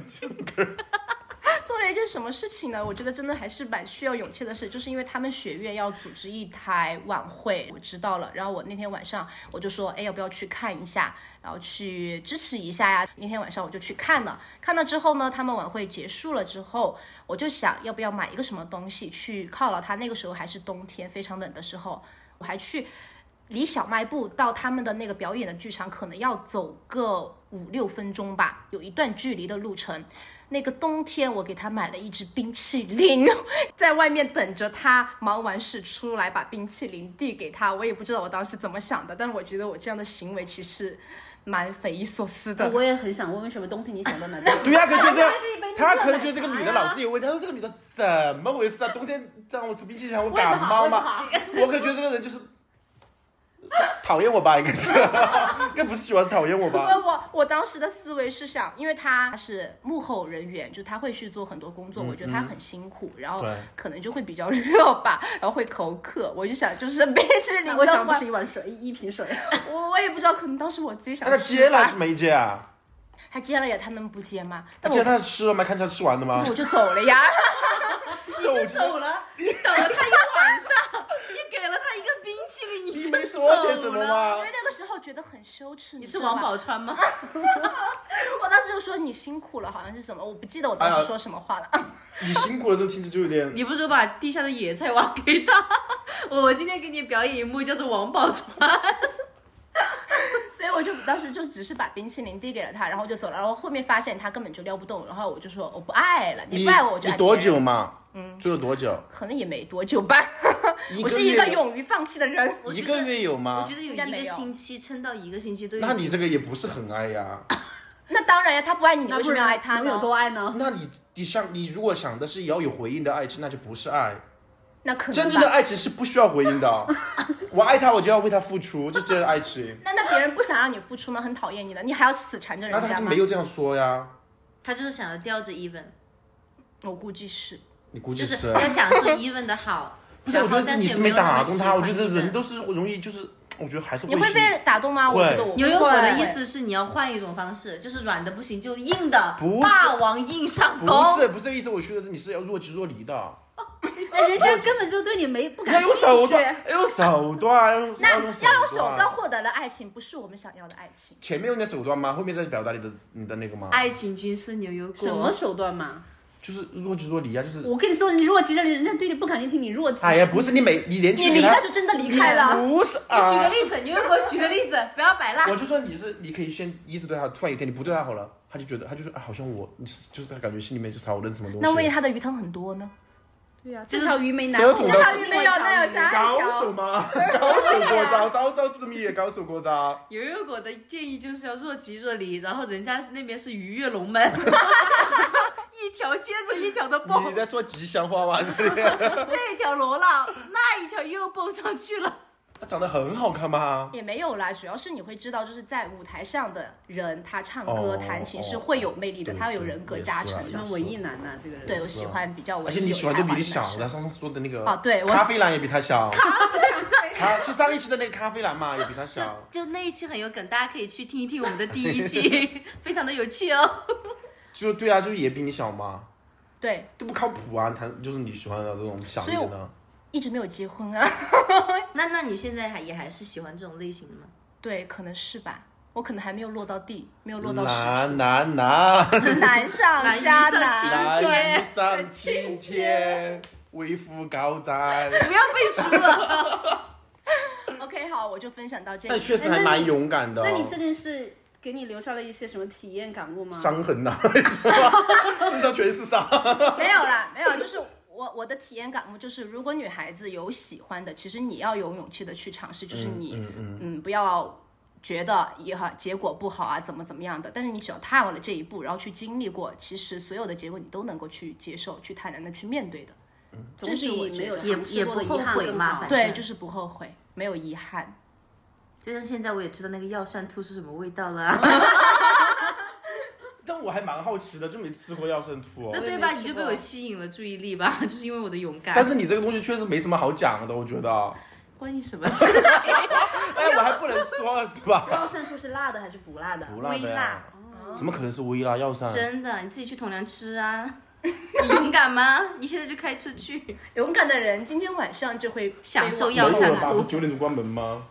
做了一件什么事情呢？我觉得真的还是蛮需要勇气的事，就是因为他们学院要组织一台晚会，我知道了。然后我那天晚上我就说，哎，要不要去看一下，然后去支持一下呀？那天晚上我就去看了，看了之后呢，他们晚会结束了之后，我就想要不要买一个什么东西去犒劳他。那个时候还是冬天，非常冷的时候，我还去。离小卖部到他们的那个表演的剧场，可能要走个五六分钟吧，有一段距离的路程。那个冬天，我给他买了一支冰淇淋，在外面等着他忙完事出来，把冰淇淋递给他。我也不知道我当时怎么想的，但是我觉得我这样的行为其实蛮匪夷所思的。我也很想问，为什么冬天你想到买冰淇淋？对呀，可能觉得他可能觉得 这个女的脑子有问题。他说这个女的怎么回事啊？冬天让我吃冰淇淋，我感冒吗？我可觉得这个人就是 讨厌我吧，应该是，应该不是喜欢，是讨厌我因为吧？我我当时的思维是想，因为他是幕后人员，就他会去做很多工作，我觉得他很辛苦，然后可能就会比较热吧，然后会口渴，我就想就是冰淇淋的话为什么不是，一碗水，一一瓶水？我我也不知道，可能当时我自己想那他接了还是没接啊？他接了呀，他能不接吗？他接他吃了吗？看他吃完的吗那？我就走了呀。你就走了，你等了他一你没说点什么吗因为？那个时候觉得很羞耻，你是王？宝钏吗？我当时就说你辛苦了，好像是什么，我不记得我当时说什么话了。你辛苦了，这听着就有点。你不是把地下的野菜挖给他？我今天给你表演一幕叫做王宝钏。所以我就当时就只是把冰淇淋递给了他，然后就走了。然后后面发现他根本就撩不动，然后我就说我不爱了，你不爱我我就爱你多久？嘛？嗯，追了多久？可能也没多久吧。一我是一个勇于放弃的人。一个月有吗我觉？得有一个星期，撑到一个星期都。那你这个也不是很爱呀。那当然呀，他不爱你，你为什么要爱他呢能有？多爱呢？那你你想你如果想的是要有回应的爱情，那就不是爱。那可能真正的。爱情是不需要回应的。我爱他，我就要为他付出，这就是爱情。那那别人不想让你付出吗？很讨厌你的，你还要死缠着人家吗？就没有这样说呀。他就是想要吊着 even，我估计是。你估计就是是。要享受 even 的好。不是，我觉得你是没打动他，我觉得人都是容易，就是我觉得还是你会被打动吗？会我觉得我牛油果的意思是你要换一种方式，就是软的不行就硬的，不霸王硬上弓不。是不是这个意思，我觉得你是要若即若离的，哎，人家根本就对你没不要感兴趣。有手段，要有手段，那要用手段获得了爱情，不是我们想要的爱情。前面用点手段吗？后面再表达你的你的那个吗？爱情军师牛油果。什么手段嘛？就是若即若离啊，就是。我跟你说，你若即若离，人家对你不感兴趣，你若即。哎呀，不是你每你连你离了就真的离开了。不是你举个啊，例子，牛油果举个例子，不要摆烂。我就说你是你可以先一直对他，突然有一天你不对他好了，他就觉得他就说啊，好像我你是就是他感觉心里面就少了什么东西。那万一他的鱼汤很多呢？对呀，这条鱼没拿好，这条鱼没有那有啥高手吗？高手过招，招招致命，高手过招。牛油果的建议就是要若即若离，然后人家那边是鱼跃龙门，一条接着一条的蹦你，在说吉祥话吗？这一条罗浪，那一条又蹦上去了。他长得很好看吗？也没有啦，主要是你会知道，就是在舞台上的人，他唱歌、哦弹琴是哦会有魅力的，对他会有人格加成。喜欢文艺男呐，这个人。对，我喜欢比较文艺而且你喜欢都比你小男，生他上次说的那个哦对咖啡男也比他小，咖啡就上一期的那个咖啡男嘛，也比他小。就那一期很有梗，大家可以去听一听我们的第一期，非常的有趣哦。就对啊，就是也比你小嘛，对，都不靠谱啊！谈就是你喜欢的这种小一点的，一直没有结婚啊。那那你现在还也还是喜欢这种类型的吗？对，可能是吧。我可能还没有落到地，没有落到实难难难，难上 难上加难。青难上青天，为夫高瞻。不要背书了。OK，好，我就分享到这里。那确实还蛮勇敢的哦。那你这件事给你留下了一些什么体验感悟吗？伤痕呐，身上全是伤。没有啦，没有，就是我我的体验感悟就是，如果女孩子有喜欢的，其实你要有勇气的去尝试，就是你嗯嗯不要觉得也好结果不好啊，怎么怎么样的，但是你只要踏过了这一步，然后去经历过，其实所有的结果你都能够去接受，去坦然的去面对的。总这是没有也尝试过的也不后遗憾更好悔嘛。对，就是不后悔，没有遗憾。就像现在我也知道那个药膳兔是什么味道了、啊，但我还蛮好奇的，就没吃过药膳兔哦。那对吧？你就被我吸引了注意力吧，就是因为我的勇敢。但是你这个东西确实没什么好讲的，我觉得。关你什么事情？哎，我还不能说了是吧？药膳兔是辣的还是不辣的？不辣的微辣，怎么可能是微辣药膳？真的，你自己去统粮吃啊！你勇敢吗？你现在就开车去。勇敢的人今天晚上就会享受？药膳兔不九点钟关门吗？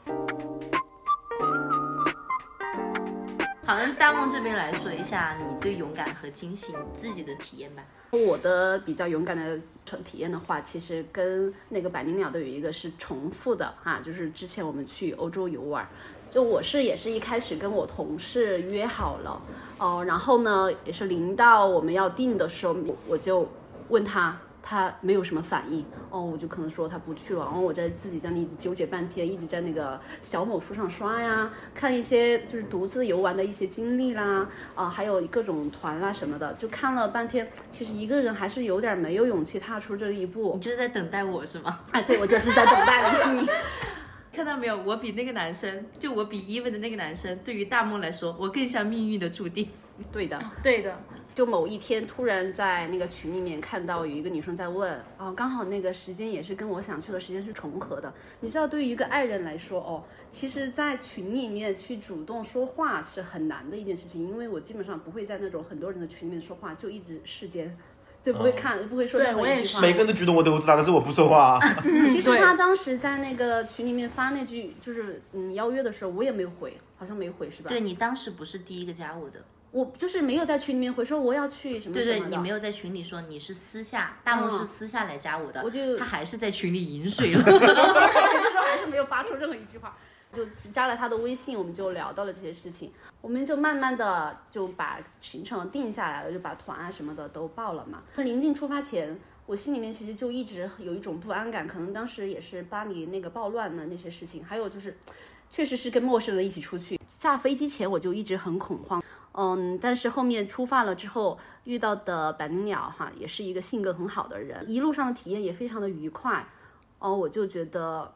好，那大梦这边来说一下你对勇敢和惊喜你自己的体验吧。我的比较勇敢的体验的话，其实跟那个百灵鸟的有一个是重复的哈、就是之前我们去欧洲游玩，就我是也是一开始跟我同事约好了，哦、然后呢也是临到我们要订的时候，我就问他。他没有什么反应，哦，我就可能说他不去了，然后我在自己在那里纠结半天，一直在那个小某书上刷呀，看一些就是独自游玩的一些经历啦，啊、还有各种团啦什么的，就看了半天，其实一个人还是有点没有勇气踏出这一步你。就是在等待我是吗？哎，对我就是在等待你。看到没有，我比那个男生，就我比 even 的那个男生，对于大梦来说，我更像命运的注定。对的，对的，就某一天突然在那个群里面看到有一个女生在问，啊，刚好那个时间也是跟我想去的时间是重合的。你知道，对于一个爱人来说，哦，其实，在群里面去主动说话是很难的一件事情，因为我基本上不会在那种很多人的群里面说话，就一直世间。就不会看，不会说对任何一句话。我也每个人都举动我都知道，但是我不说话。其实他当时在那个群里面发那句就是嗯邀约的时候，我也没有回，好像没回是吧？对你当时不是第一个加我的，我就是没有在群里面回说我要去什么什么的。你没有在群里说你是私下，大木是嗯私下来加我的，我就他还是在群里饮水了。说还是没有发出任何一句话，就加了他的微信，我们就聊到了这些事情，我们就慢慢的就把行程定下来了，就把团啊什么的都报了嘛。临近出发前，我心里面其实就一直有一种不安感，可能当时也是巴黎那个暴乱的那些事情，还有就是，确实是跟陌生人一起出去，下飞机前我就一直很恐慌。嗯，但是后面出发了之后遇到的百灵鸟哈，也是一个性格很好的人，一路上的体验也非常的愉快。哦，我就觉得，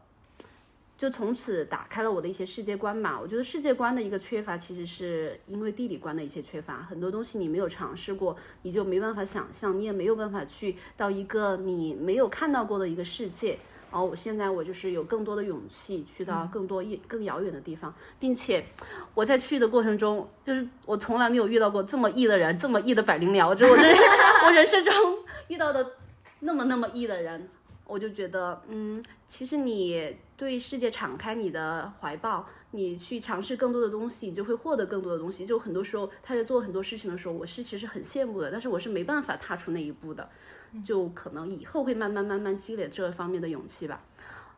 就从此打开了我的一些世界观吧。我觉得世界观的一个缺乏，其实是因为地理观的一些缺乏。很多东西你没有尝试过，你就没办法想象，你也没有办法去到一个你没有看到过的一个世界。哦，我现在我就是有更多的勇气去到更多一更遥远的地方，并且我在去的过程中，就是我从来没有遇到过这么异的人，这么异的百灵鸟，这我真是我人生 中遇到的那么那么异的人。我就觉得，嗯，其实你对世界敞开你的怀抱，你去尝试更多的东西，你就会获得更多的东西。就很多时候他在做很多事情的时候，我是其实很羡慕的，但是我是没办法踏出那一步的，就可能以后会慢慢慢慢积累这方面的勇气吧。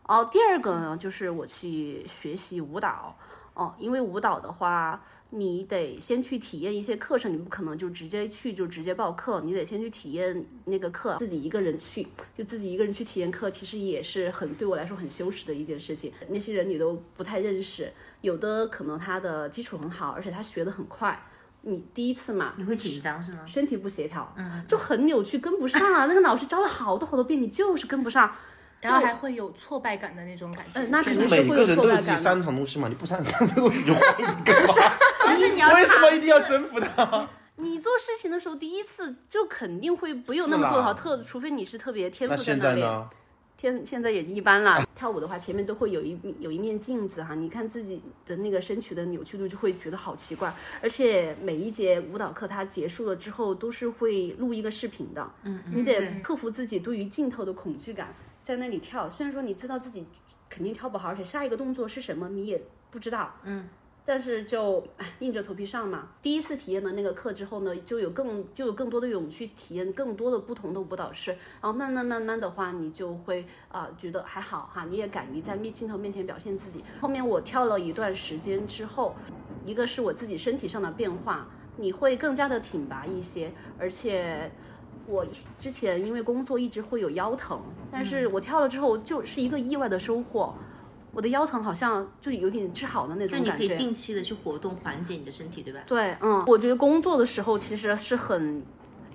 哦，第二个呢，就是我去学习舞蹈。哦，因为舞蹈的话，你得先去体验一些课程，你不可能就直接去就直接报课，你得先去体验那个课，自己一个人去，就自己一个人去体验课，其实也是很对我来说很羞耻的一件事情。那些人你都不太认识，有的可能他的基础很好，而且他学得很快。你第一次嘛，你会紧张是吗？身体不协调，嗯，就很扭曲，跟不上啊。那个老师教了好多好多遍，你就是跟不上。然后还会有挫败感的那种感觉。嗯，那肯定是会有个人都有自己挫败感的。擅长东西嘛，你不擅长这个东西就换一个嘛。但是你要 为什么一定要征服他？你做事情的时候，第一次就肯定会不有那么做的好，特除非你是特别天赋在那里。现现在也一般了。跳舞的话，前面都会有一有一面镜子哈，你看自己的那个身躯的扭曲度，就会觉得好奇怪。而且每一节舞蹈课它结束了之后，都是会录一个视频的。嗯你得克服自己对于镜头的恐惧感，在那里跳。虽然说你知道自己肯定跳不好，而且下一个动作是什么你也不知道。嗯。但是就唉硬着头皮上嘛。第一次体验了那个课之后呢，就有更就有更多的勇气去体验更多的不同的舞蹈室，然后慢慢慢慢的话，你就会啊、觉得还好哈，你也敢于在面镜头面前表现自己。后面我跳了一段时间之后，一个是我自己身体上的变化，你会更加的挺拔一些，而且。我之前因为工作一直会有腰疼，但是我跳了之后就是一个意外的收获，我的腰疼好像就有点治好的那就你种感觉。可以定期的去活动，缓解你的身体，对吧？对，嗯，我觉得工作的时候其实是很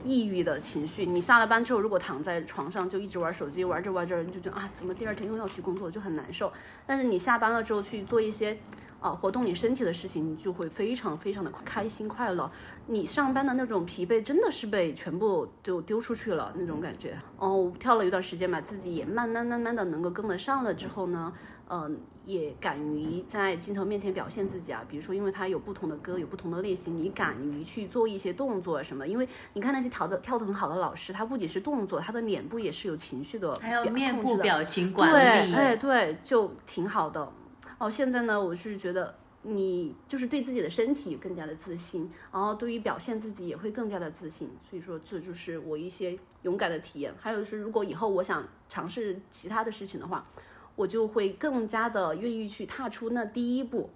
抑郁的情绪。你下了班之后，如果躺在床上就一直玩手机，玩着玩着，你就觉得啊，怎么第二天又要去工作，就很难受。但是你下班了之后去做一些啊活动你身体的事情，你就会非常非常的开心快乐。你上班的那种疲惫真的是被全部就丢出去了那种感觉。哦，跳了一段时间吧，自己也慢慢慢慢的能够跟得上了之后呢，嗯、也敢于在镜头面前表现自己啊。比如说，因为它有不同的歌，有不同的类型，你敢于去做一些动作什么。因为你看那些跳的跳得很好的老师，他不仅是动作，他的脸部也是有情绪的，还有面部的表情管对，理，哎对，就挺好的。哦，现在呢，我是觉得你就是对自己的身体更加的自信，然后对于表现自己也会更加的自信。所以说，这就是我一些勇敢的体验。还有就是，如果以后我想尝试其他的事情的话，我就会更加的愿意去踏出那第一步。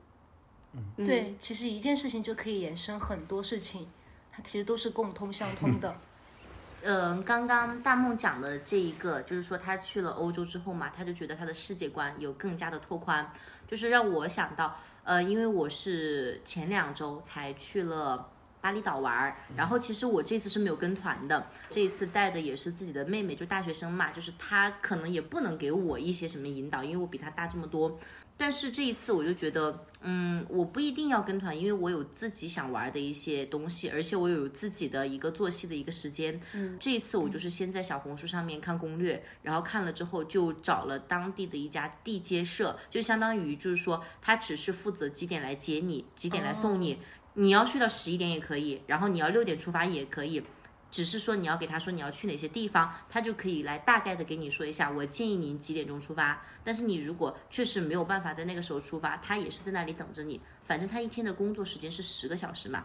嗯对，其实一件事情就可以延伸很多事情，它其实都是共通相通的。嗯，刚刚大梦讲的这一个，就是说他去了欧洲之后嘛，他就觉得他的世界观有更加的拓宽，就是让我想到，呃，因为我是前两周才去了。巴厘岛玩儿，然后其实我这次是没有跟团的，这一次带的也是自己的妹妹，就大学生嘛，就是她可能也不能给我一些什么引导，因为我比她大这么多。但是这一次我就觉得，嗯，我不一定要跟团，因为我有自己想玩的一些东西，而且我有自己的一个作息的一个时间。嗯，这一次我就是先在小红书上面看攻略，然后看了之后就找了当地的一家地接社，就相当于就是说他只是负责几点来接你，几点来送你。你要睡到十一点也可以，然后你要六点出发也可以。只是说你要给他说你要去哪些地方，他就可以来大概的给你说一下，我建议您几点钟出发。但是你如果确实没有办法在那个时候出发，他也是在那里等着你。反正他一天的工作时间是十个小时嘛，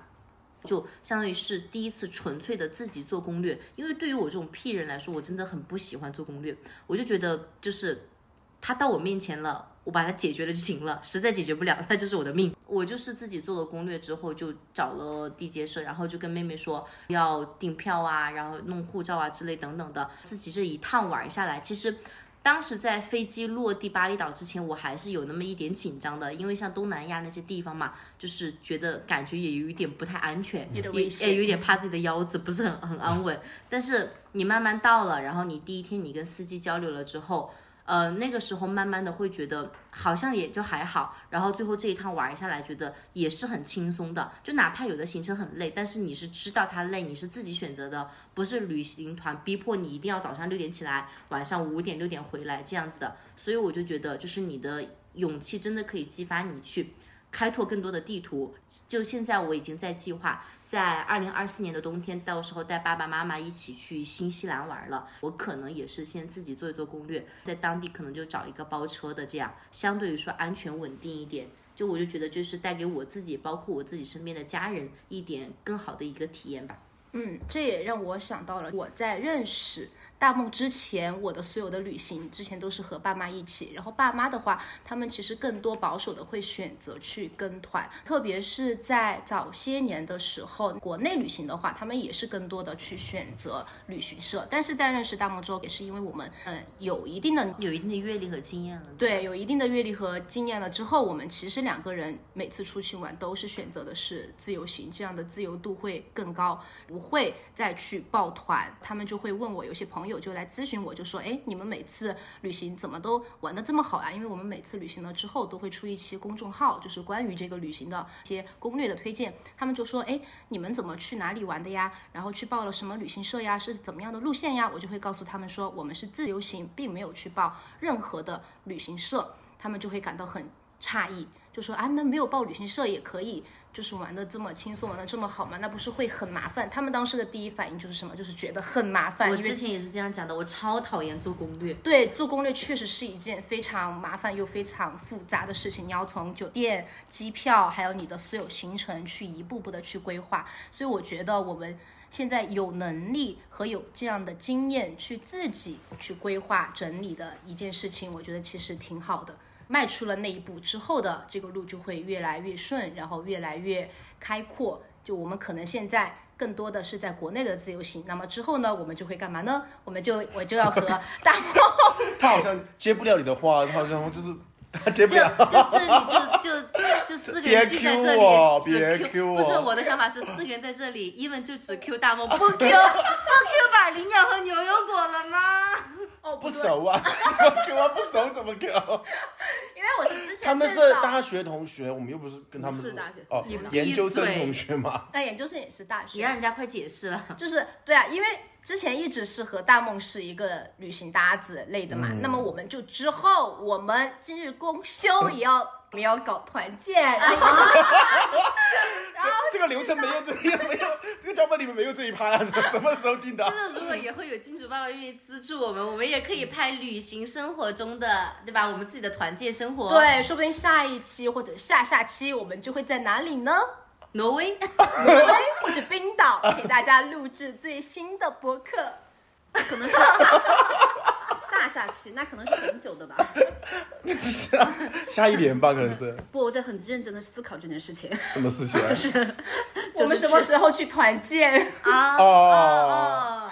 就相当于是第一次纯粹的自己做攻略。因为对于我这种屁人来说，我真的很不喜欢做攻略，我就觉得就是他到我面前了。我把他解决了就行了，实在解决不了，那就是我的命。我就是自己做了攻略之后，就找了地接社，然后就跟妹妹说要订票啊，然后弄护照啊之类等等的。自己这一趟玩下来，其实当时在飞机落地巴厘岛之前，我还是有那么一点紧张的，因为像东南亚那些地方嘛，就是觉得感觉也有一点不太安全，有点也危险也有点怕自己的腰子不是很很安稳。但是你慢慢到了，然后你第一天你跟司机交流了之后。呃，那个时候慢慢的会觉得好像也就还好，然后最后这一趟玩下来，觉得也是很轻松的。就哪怕有的行程很累，但是你是知道它累，你是自己选择的，不是旅行团逼迫你一定要早上六点起来，晚上五点六点回来这样子的。所以我就觉得，就是你的勇气真的可以激发你去开拓更多的地图。就现在我已经在计划。在二零二四年的冬天，到时候带爸爸妈妈一起去新西兰玩了。我可能也是先自己做一做攻略，在当地可能就找一个包车的，这样相对于说安全稳定一点。就我就觉得，就是带给我自己，包括我自己身边的家人一点更好的一个体验吧。嗯，这也让我想到了我在认识。大梦之前，我的所有的旅行之前都是和爸妈一起。然后爸妈的话，他们其实更多保守的会选择去跟团，特别是在早些年的时候，国内旅行的话，他们也是更多的去选择旅行社。但是在认识大梦之后，也是因为我们嗯有一定的有一定的阅历和经验了。对，有一定的阅历和经验了之后，我们其实两个人每次出去玩都是选择的是自由行，这样的自由度会更高，不会再去抱团。他们就会问我，有些朋友。就来咨询我，就说：“哎，你们每次旅行怎么都玩的这么好啊？因为我们每次旅行了之后，都会出一期公众号，就是关于这个旅行的一些攻略的推荐。他们就说：哎，你们怎么去哪里玩的呀？然后去报了什么旅行社呀？是怎么样的路线呀？我就会告诉他们说，我们是自由行，并没有去报任何的旅行社。他们就会感到很诧异，就说：啊，那没有报旅行社也可以。”就是玩的这么轻松，玩的这么好吗？那不是会很麻烦？他们当时的第一反应就是什么？就是觉得很麻烦。我之前也是这样讲的，我超讨厌做攻略。对，做攻略确实是一件非常麻烦又非常复杂的事情。你要从酒店、机票，还有你的所有行程去一步步的去规划。所以我觉得我们现在有能力和有这样的经验去自己去规划整理的一件事情，我觉得其实挺好的。迈出了那一步之后的这个路就会越来越顺，然后越来越开阔。就我们可能现在更多的是在国内的自由行，那么之后呢，我们就会干嘛呢？我们就我就要和大梦。他好像接不了你的话，他好像就是 就。就这里就就就四个人聚在这别 Q 我里，只别 Q 不是我我的想法是四个人在这里，even 就只 Q 大漠，不 Q 不 Q 百灵鸟和牛油果了吗？哦，不对，熟啊，怎么 Q 啊？不熟怎么 Q？因为我是之前他们是大学同学，我们又不是跟他们是大学哦你，研究生同学嘛。那研究生也是大学，你让人家快解释了。就是对啊，因为之前一直是和大梦是一个旅行搭子类的嘛，那么我们就之后我们今日公休也要我们要搞团建，然后这个流程没有这个没有这个脚本里面没有这一趴啊，什么什么时候定的？真的，如果以后有金主爸爸愿意资助我们，我们也可以拍旅行生活中的，对吧？我们自己的团建生活。对，说不定下一期或者下下期我们就会在哪里呢？挪威。挪威或者冰岛，给大家录制最新的博客。可能是 下下期，那可能是很久的吧。下下一年吧，可能是 不，我在很认真的思考这件事情，什么事情啊？就是我们什么时候去团建？啊哦哦，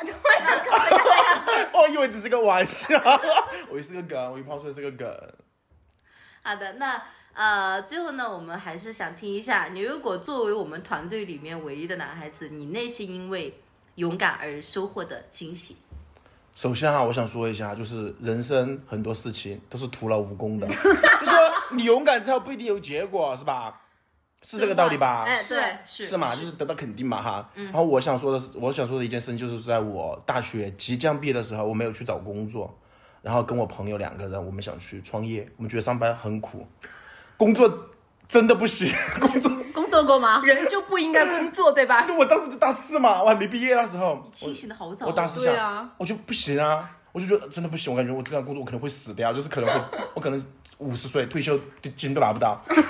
我以为只是个玩笑，我以为是个梗，我以为抛出来是个梗。好的，那呃，最后呢，我们还是想听一下，你如果作为我们团队里面唯一的男孩子，你内心因为勇敢而收获的惊喜。首先哈，我想说一下，就是人生很多事情都是徒劳无功的，就说你勇敢之后不一定有结果，是吧？是这个道理吧？哎，是对，是是嘛，就是得到肯定嘛哈。然后我想说的是，我想说的一件事情，就是在我大学即将毕业的时候，我没有去找工作，然后跟我朋友两个人，我们想去创业，我们觉得上班很苦，工作真的不行，工作工作作过吗？人就不应该工作，对吧？就我当时就大四嘛，我还没毕业那时候，清醒的好早、哦。我大四想，啊我就不行啊，我就觉得真的不行，我感觉我这样工作我可能会死掉，就是可能会，我可能五十岁退休金都拿不到，我就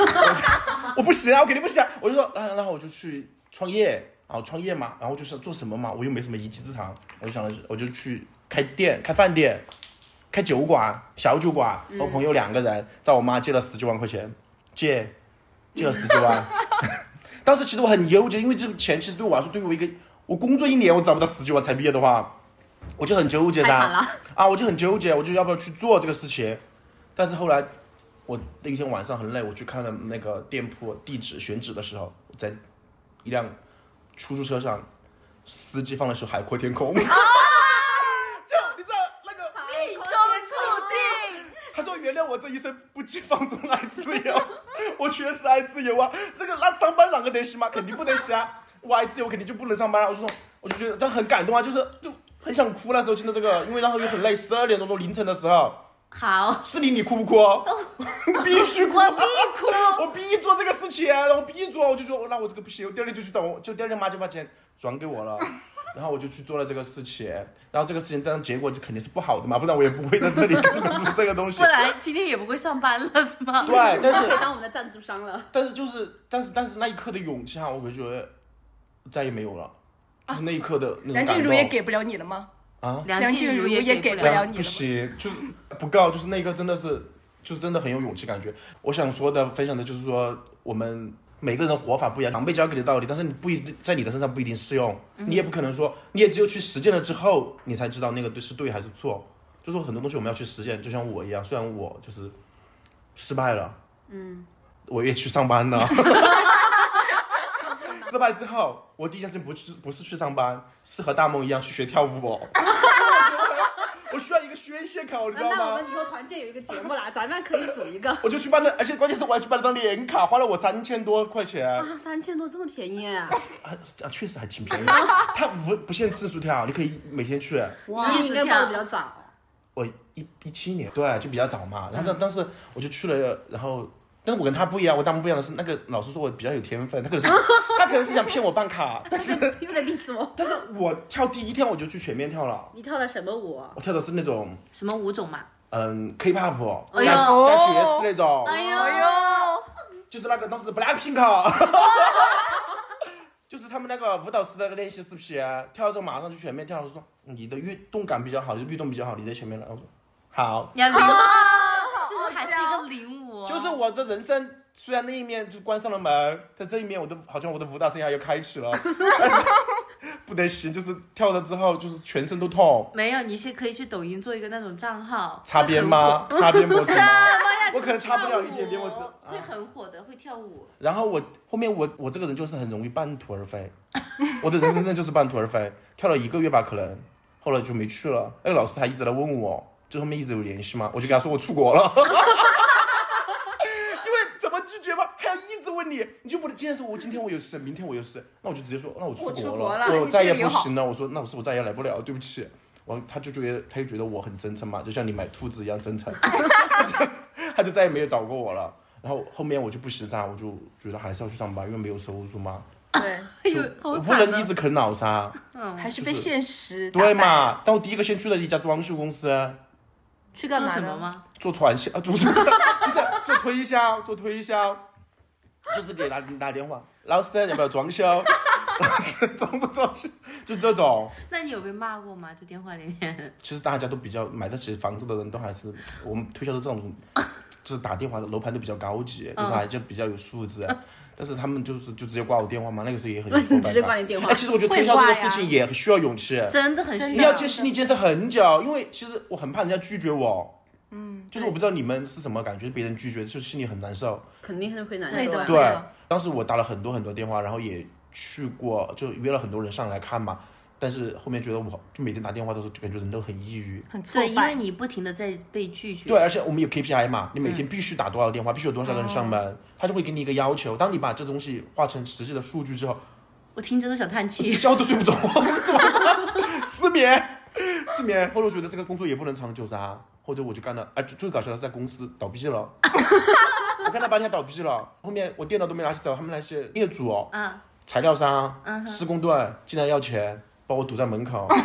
我不行啊，我肯定不行啊，我就说，然后然后我就去创业，然后创业嘛，然后就是做什么嘛，我又没什么一技之长，我就想着我就去开店，开饭店，开酒馆，小酒馆，和朋友两个人找我妈借了十几万块钱，借借了十几万。当时其实我很纠结，因为这个钱其实对我来说，对于我一个我工作一年我找不到十几万才毕业的话，我就很纠结噻。太惨了。啊，我就很纠结，我就要不要去做这个事情。但是后来，我那一天晚上很累，我去看了那个店铺地址选址的时候，在一辆出租车上，司机放的是《海阔天空》就你知道那个，命中注定。他说原谅我这一生不羁放纵爱自由，我确实爱自由啊。这个那上班啷个得行嘛？肯定不得行啊。我爱自由，肯定就不能上班了。我就说，我就觉得这很感动啊，就是就很想哭那时候听到这个，因为然后又很累，十二点多钟凌晨的时候。好，是你，你哭不哭？必须哭，我必哭。我必做这个事情，然后必做，我就说，那我这个不行，我第二天就去找我，就第二天妈就把钱转给我了，然后我就去做了这个事情，然后这个事情，但是结果就肯定是不好的嘛，不然我也不会在这里这个东西不。然今天也不会上班了，是吗？对，但是他可以当我们的赞助商了。但是就是，但是但是那一刻的勇气哈，我就觉得再也没有了，就是那一刻的那种梁。静茹也给不了你了吗？啊，梁静茹也给给不不了。你了吗行，就是不够，就是那个真的是，就是真的很有勇气感觉。我想说的分享的就是说，我们每个人活法不一样，长辈教给的道理，但是你不一定在你的身上不一定适用，你也不可能说，你也只有去实践了之后，你才知道那个对是对还是错。就说很多东西我们要去实践，就像我一样，虽然我就是失败了，嗯，我也去上班了。失败之后，我第一件事情不去不是去上班，是和大梦一样去学跳舞。宣泄口，你知道吗？那我们以后团建有一个节目啦，咱们可以组一个。我就去办了，而且关键是我还去办了张年卡，花了我三千多块钱，啊啊，三千多这么便宜 啊！啊确实还挺便宜的。它不不限次数跳，你可以每天去。哇，你应该报的比较早。我一一七年，对，就比较早嘛。然后当当时我就去了，然后，但是我跟他不一样，我跟他们不一样的是，那个老师说我比较有天分，他可能是 他可能是想骗我办卡，但是又在 diss 我。但是我跳第一天我就去全面跳了，你跳的什么舞？我跳的是那种什么舞种嘛？嗯 K-pop 哎呦。加加爵士那种，哎呦，哎呦，就是那个当时 Blackpink，就是他们那个舞蹈师的那个练习视频，跳的时候马上就全面跳了。我说你的运动感比较好，你的律动比较好，你在前面了。我说好，你要领，啊就是还是一个领就是我的人生虽然那一面就关上了门，但这一面我都好像我的舞蹈生涯又开启了，但是不得行，就是跳了之后就是全身都痛。没有，你是可以去抖音做一个那种账号，擦边吗？擦边模式吗？我可能擦不了一点点，我就是跳舞只会啊。很火的，会跳舞。然后我后面我我这个人就是很容易半途而废，我的人生真的就是半途而废，跳了一个月吧可能，后来就没去了。那个老师还一直来问我，就后面一直有联系嘛，我就跟他说我出国了。因为怎么拒绝嘛，还要一直问你，你就不能今天说我今天我有事，明天我有事，那我就直接说那我出国了我再也不行了。我说那我是不是再也来不了？对不起。然后他就觉得他就觉得我很真诚嘛，就像你买兔子一样真诚，他 就他就再也没有找过我了。然后后面我就不实在，我就觉得还是要去上班，因为没有收入嘛，对，我不！能一直啃老噻。嗯还是被现实？对嘛？但我第一个先去了一家装修公司，去干嘛呢？什么吗？做传销，啊，不是不是做推销，做推销，就是给打打电话，老师要不要装修？老师装不装修？就这种。那你有被骂过吗？就电话里面？其实大家都比较买得起房子的人，都还是我们推销的这种，就是打电话的楼盘都比较高级，就是还就比较有素质。但是他们就是就直接挂我电话嘛，那个时候也很有直接挂你电话哎，其实我觉得推销这个事情也需要勇气。真的很需要你要建心理建设很久，因为其实我很怕人家拒绝我。嗯，就是我不知道你们是什么感觉，别人拒绝就心里很难受。肯定是会难受啊。对，当时我打了很多很多电话，然后也去过，就约了很多人上来看嘛。但是后面觉得我就每天打电话的时候，就感觉人都很抑郁。很挫对，因为。你不停的在被拒绝。对，而且我们有 KPI 嘛，你每天必须打多少电话，必须有多少个人上门，他就会给你一个要求。当你把这东西化成实际的数据之后，我听着都想叹气。觉都睡不着？失眠，失眠。后来我觉得这个工作也不能长久噻，或者我就干了，哎，最最搞笑的是在公司倒闭了。我干了半天倒闭了，后面我电脑都没拿起走，他们那些业主哦，嗯，材料商、施工队竟然要钱，把我堵在门口。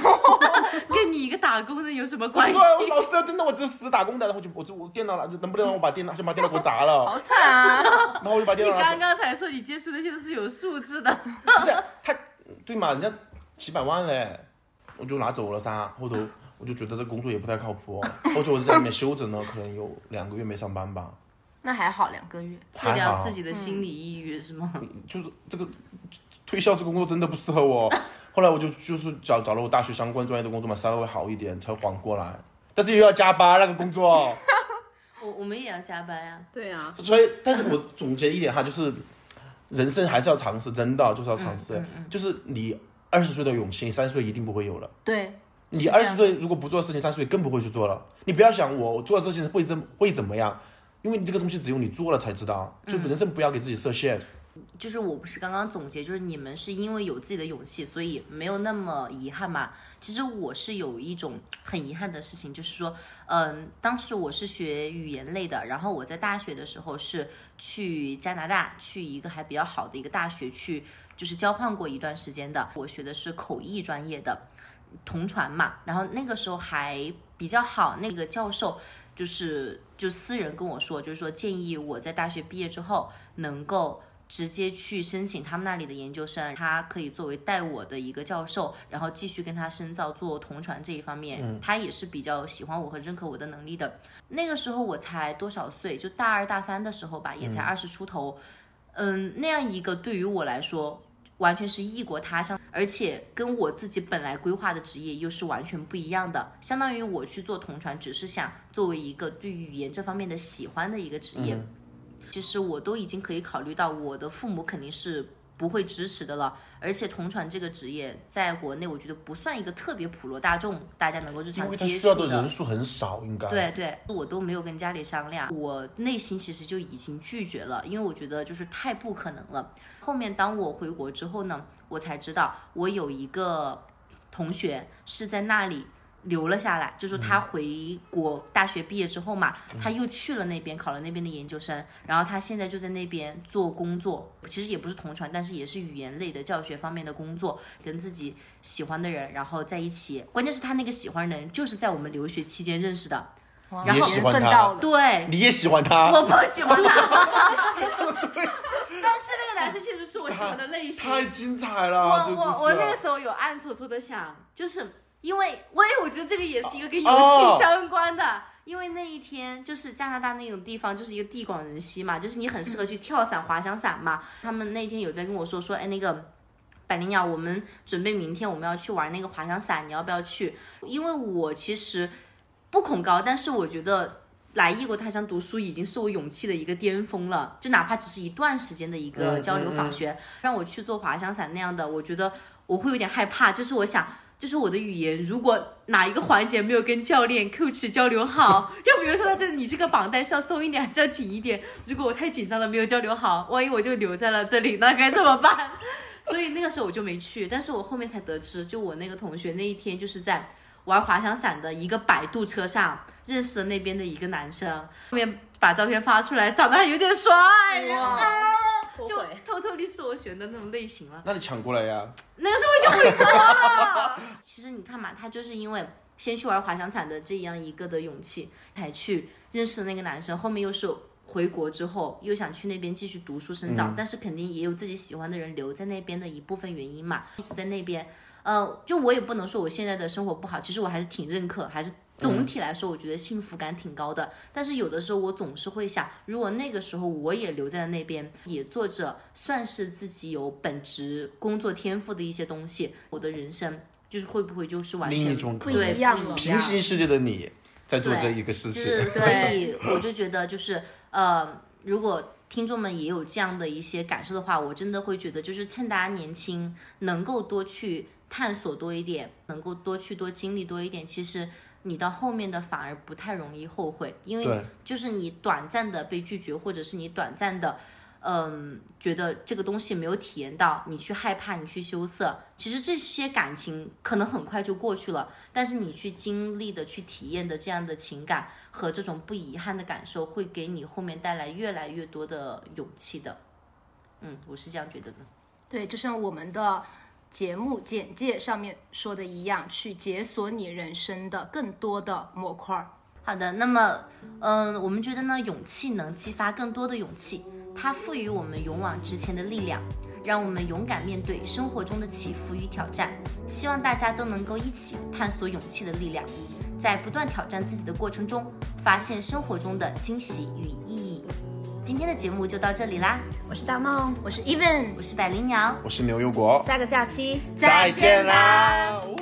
跟你一个打工的有什么关系？我老师，真的我只是死打工的，然后就我就我电脑了，能不能让我把电脑先把电脑给我砸了？好惨啊！然后我就把电脑你刚刚才说你接触那些都是有素质的，不是他，对嘛？人家几百万嘞，我就拿走了噻。后头我就觉得这工作也不太靠谱，而且我在里面休整了，可能有两个月没上班吧。那还好，两个月。治疗自己的心理抑郁是吗？就是这个推销这个工作真的不适合我。后来我就就是找找了我大学相关专业的工作嘛，稍微好一点才缓过来。但是又要加班那个工作，我我们也要加班呀。对啊，所以但是我总结一点哈，就是人生还是要尝试，真的就是要尝试。就是你二十岁的勇气，你三十岁一定不会有了。对，你二十岁如果不做事情，三十岁更不会去做了。你不要想我我做了事情会怎会怎么样，因为你这个东西只有你做了才知道。就人生不要给自己设限。就是我不是刚刚总结，就是你们是因为有自己的勇气，所以没有那么遗憾嘛。其实我是有一种很遗憾的事情，就是说，嗯，当时我是学语言类的，然后我在大学的时候是去加拿大，去一个还比较好的一个大学去，就是交换过一段时间的。我学的是口译专业的，同传嘛，然后那个时候还比较好，那个教授就是就私人跟我说，就是说建议我在大学毕业之后能够。直接去申请他们那里的研究生，他可以作为带我的一个教授，然后继续跟他深造做同传这一方面。他也是比较喜欢我和认可我的能力的。那个时候我才多少岁，就大二大三的时候吧，也才二十出头。嗯，那样一个对于我来说，完全是异国他乡，而且跟我自己本来规划的职业又是完全不一样的。相当于我去做同传，只是想作为一个对语言这方面的喜欢的一个职业。其实我都已经可以考虑到，我的父母肯定是不会支持的了。而且同传这个职业在国内，我觉得不算一个特别普罗大众，大家能够日因常接触的人数很少，应该。对对，我都没有跟家里商量，我内心其实就已经拒绝了，因为我觉得就是太不可能了。后面当我回国之后呢，我才知道我有一个同学是在那里留了下来，就是他回国大学毕业之后嘛，他又去了那边考了那边的研究生，然后他现在就在那边做工作，其实也不是同传，但是也是语言类的教学方面的工作，跟自己喜欢的人然后在一起，关键是他那个喜欢的人就是在我们留学期间认识的。哇。你也喜欢他缘分到了，对，你也喜欢他，我不喜欢他，但是那个男生确实是我喜欢的类型。太精彩了！我我我那个时候有暗搓搓的想，就是因为我也我觉得这个也是一个跟游哦戏相关的。因为那一天就是加拿大那种地方，就是一个地广人稀嘛，就是你很适合去跳伞、滑翔伞嘛。他们那天有在跟我说说，哎，那个百灵鸟，我们准备明天我们要去玩那个滑翔伞，你要不要去？因为我其实不恐高，但是我觉得来异国他乡读书已经是我勇气的一个巅峰了。就哪怕只是一段时间的一个嗯交流访学，让我去做滑翔伞那样的，我觉得我会有点害怕。就是我想，就是我的语言如果哪一个环节没有跟教练 coach 交流好，就比如说他这你这个绑带是要松一点还是要紧一点？如果我太紧张了没有交流好，万一我就留在了这里，那该怎么办？所以那个时候我就没去，但是我后面才得知，就我那个同学那一天就是在玩滑翔伞的一个摆渡车上认识了那边的一个男生，后面把照片发出来，长得还有点帅，就偷偷地是我选的那种类型了。那你抢过来呀？那个时候已经回国了。其实你看嘛，他就是因为先去玩滑翔伞的这样一个的勇气，才去认识了那个男生，后面又是。回国之后又想去那边继续读书深造，但是肯定也有自己喜欢的人留在那边的一部分原因嘛，一直在那边。呃，就我也不能说我现在的生活不好，其实我还是挺认可，还是总体来说我觉得幸福感挺高的。但是有的时候我总是会想，如果那个时候我也留在了那边，也做着算是自己有本职工作天赋的一些东西，我的人生就是会不会就是完全另一种不一样了平行世界的你在做这一个事情，是，所以我就觉得就是呃，如果听众们也有这样的一些感受的话，我真的会觉得就是趁大家年轻，能够多去探索多一点，能够多去多经历多一点，其实。你到后面的反而不太容易后悔，因为就是你短暂的被拒绝，或者是你短暂的，嗯，觉得这个东西没有体验到，你去害怕，你去羞涩，其实这些感情可能很快就过去了，但是你去经历的、去体验的这样的情感和这种不遗憾的感受，会给你后面带来越来越多的勇气的。嗯，我是这样觉得的。对，就像我们的节目简介上面说的一样，去解锁你人生的更多的模块。好的，那么，嗯，我们觉得呢，勇气能激发更多的勇气，它赋予我们勇往直前的力量，让我们勇敢面对生活中的起伏与挑战。希望大家都能够一起探索勇气的力量，在不断挑战自己的过程中，发现生活中的惊喜与意。今天的节目就到这里啦，我是大梦，我是 Even，我是百灵鸟。我是牛油果，下个假期再见啦。哦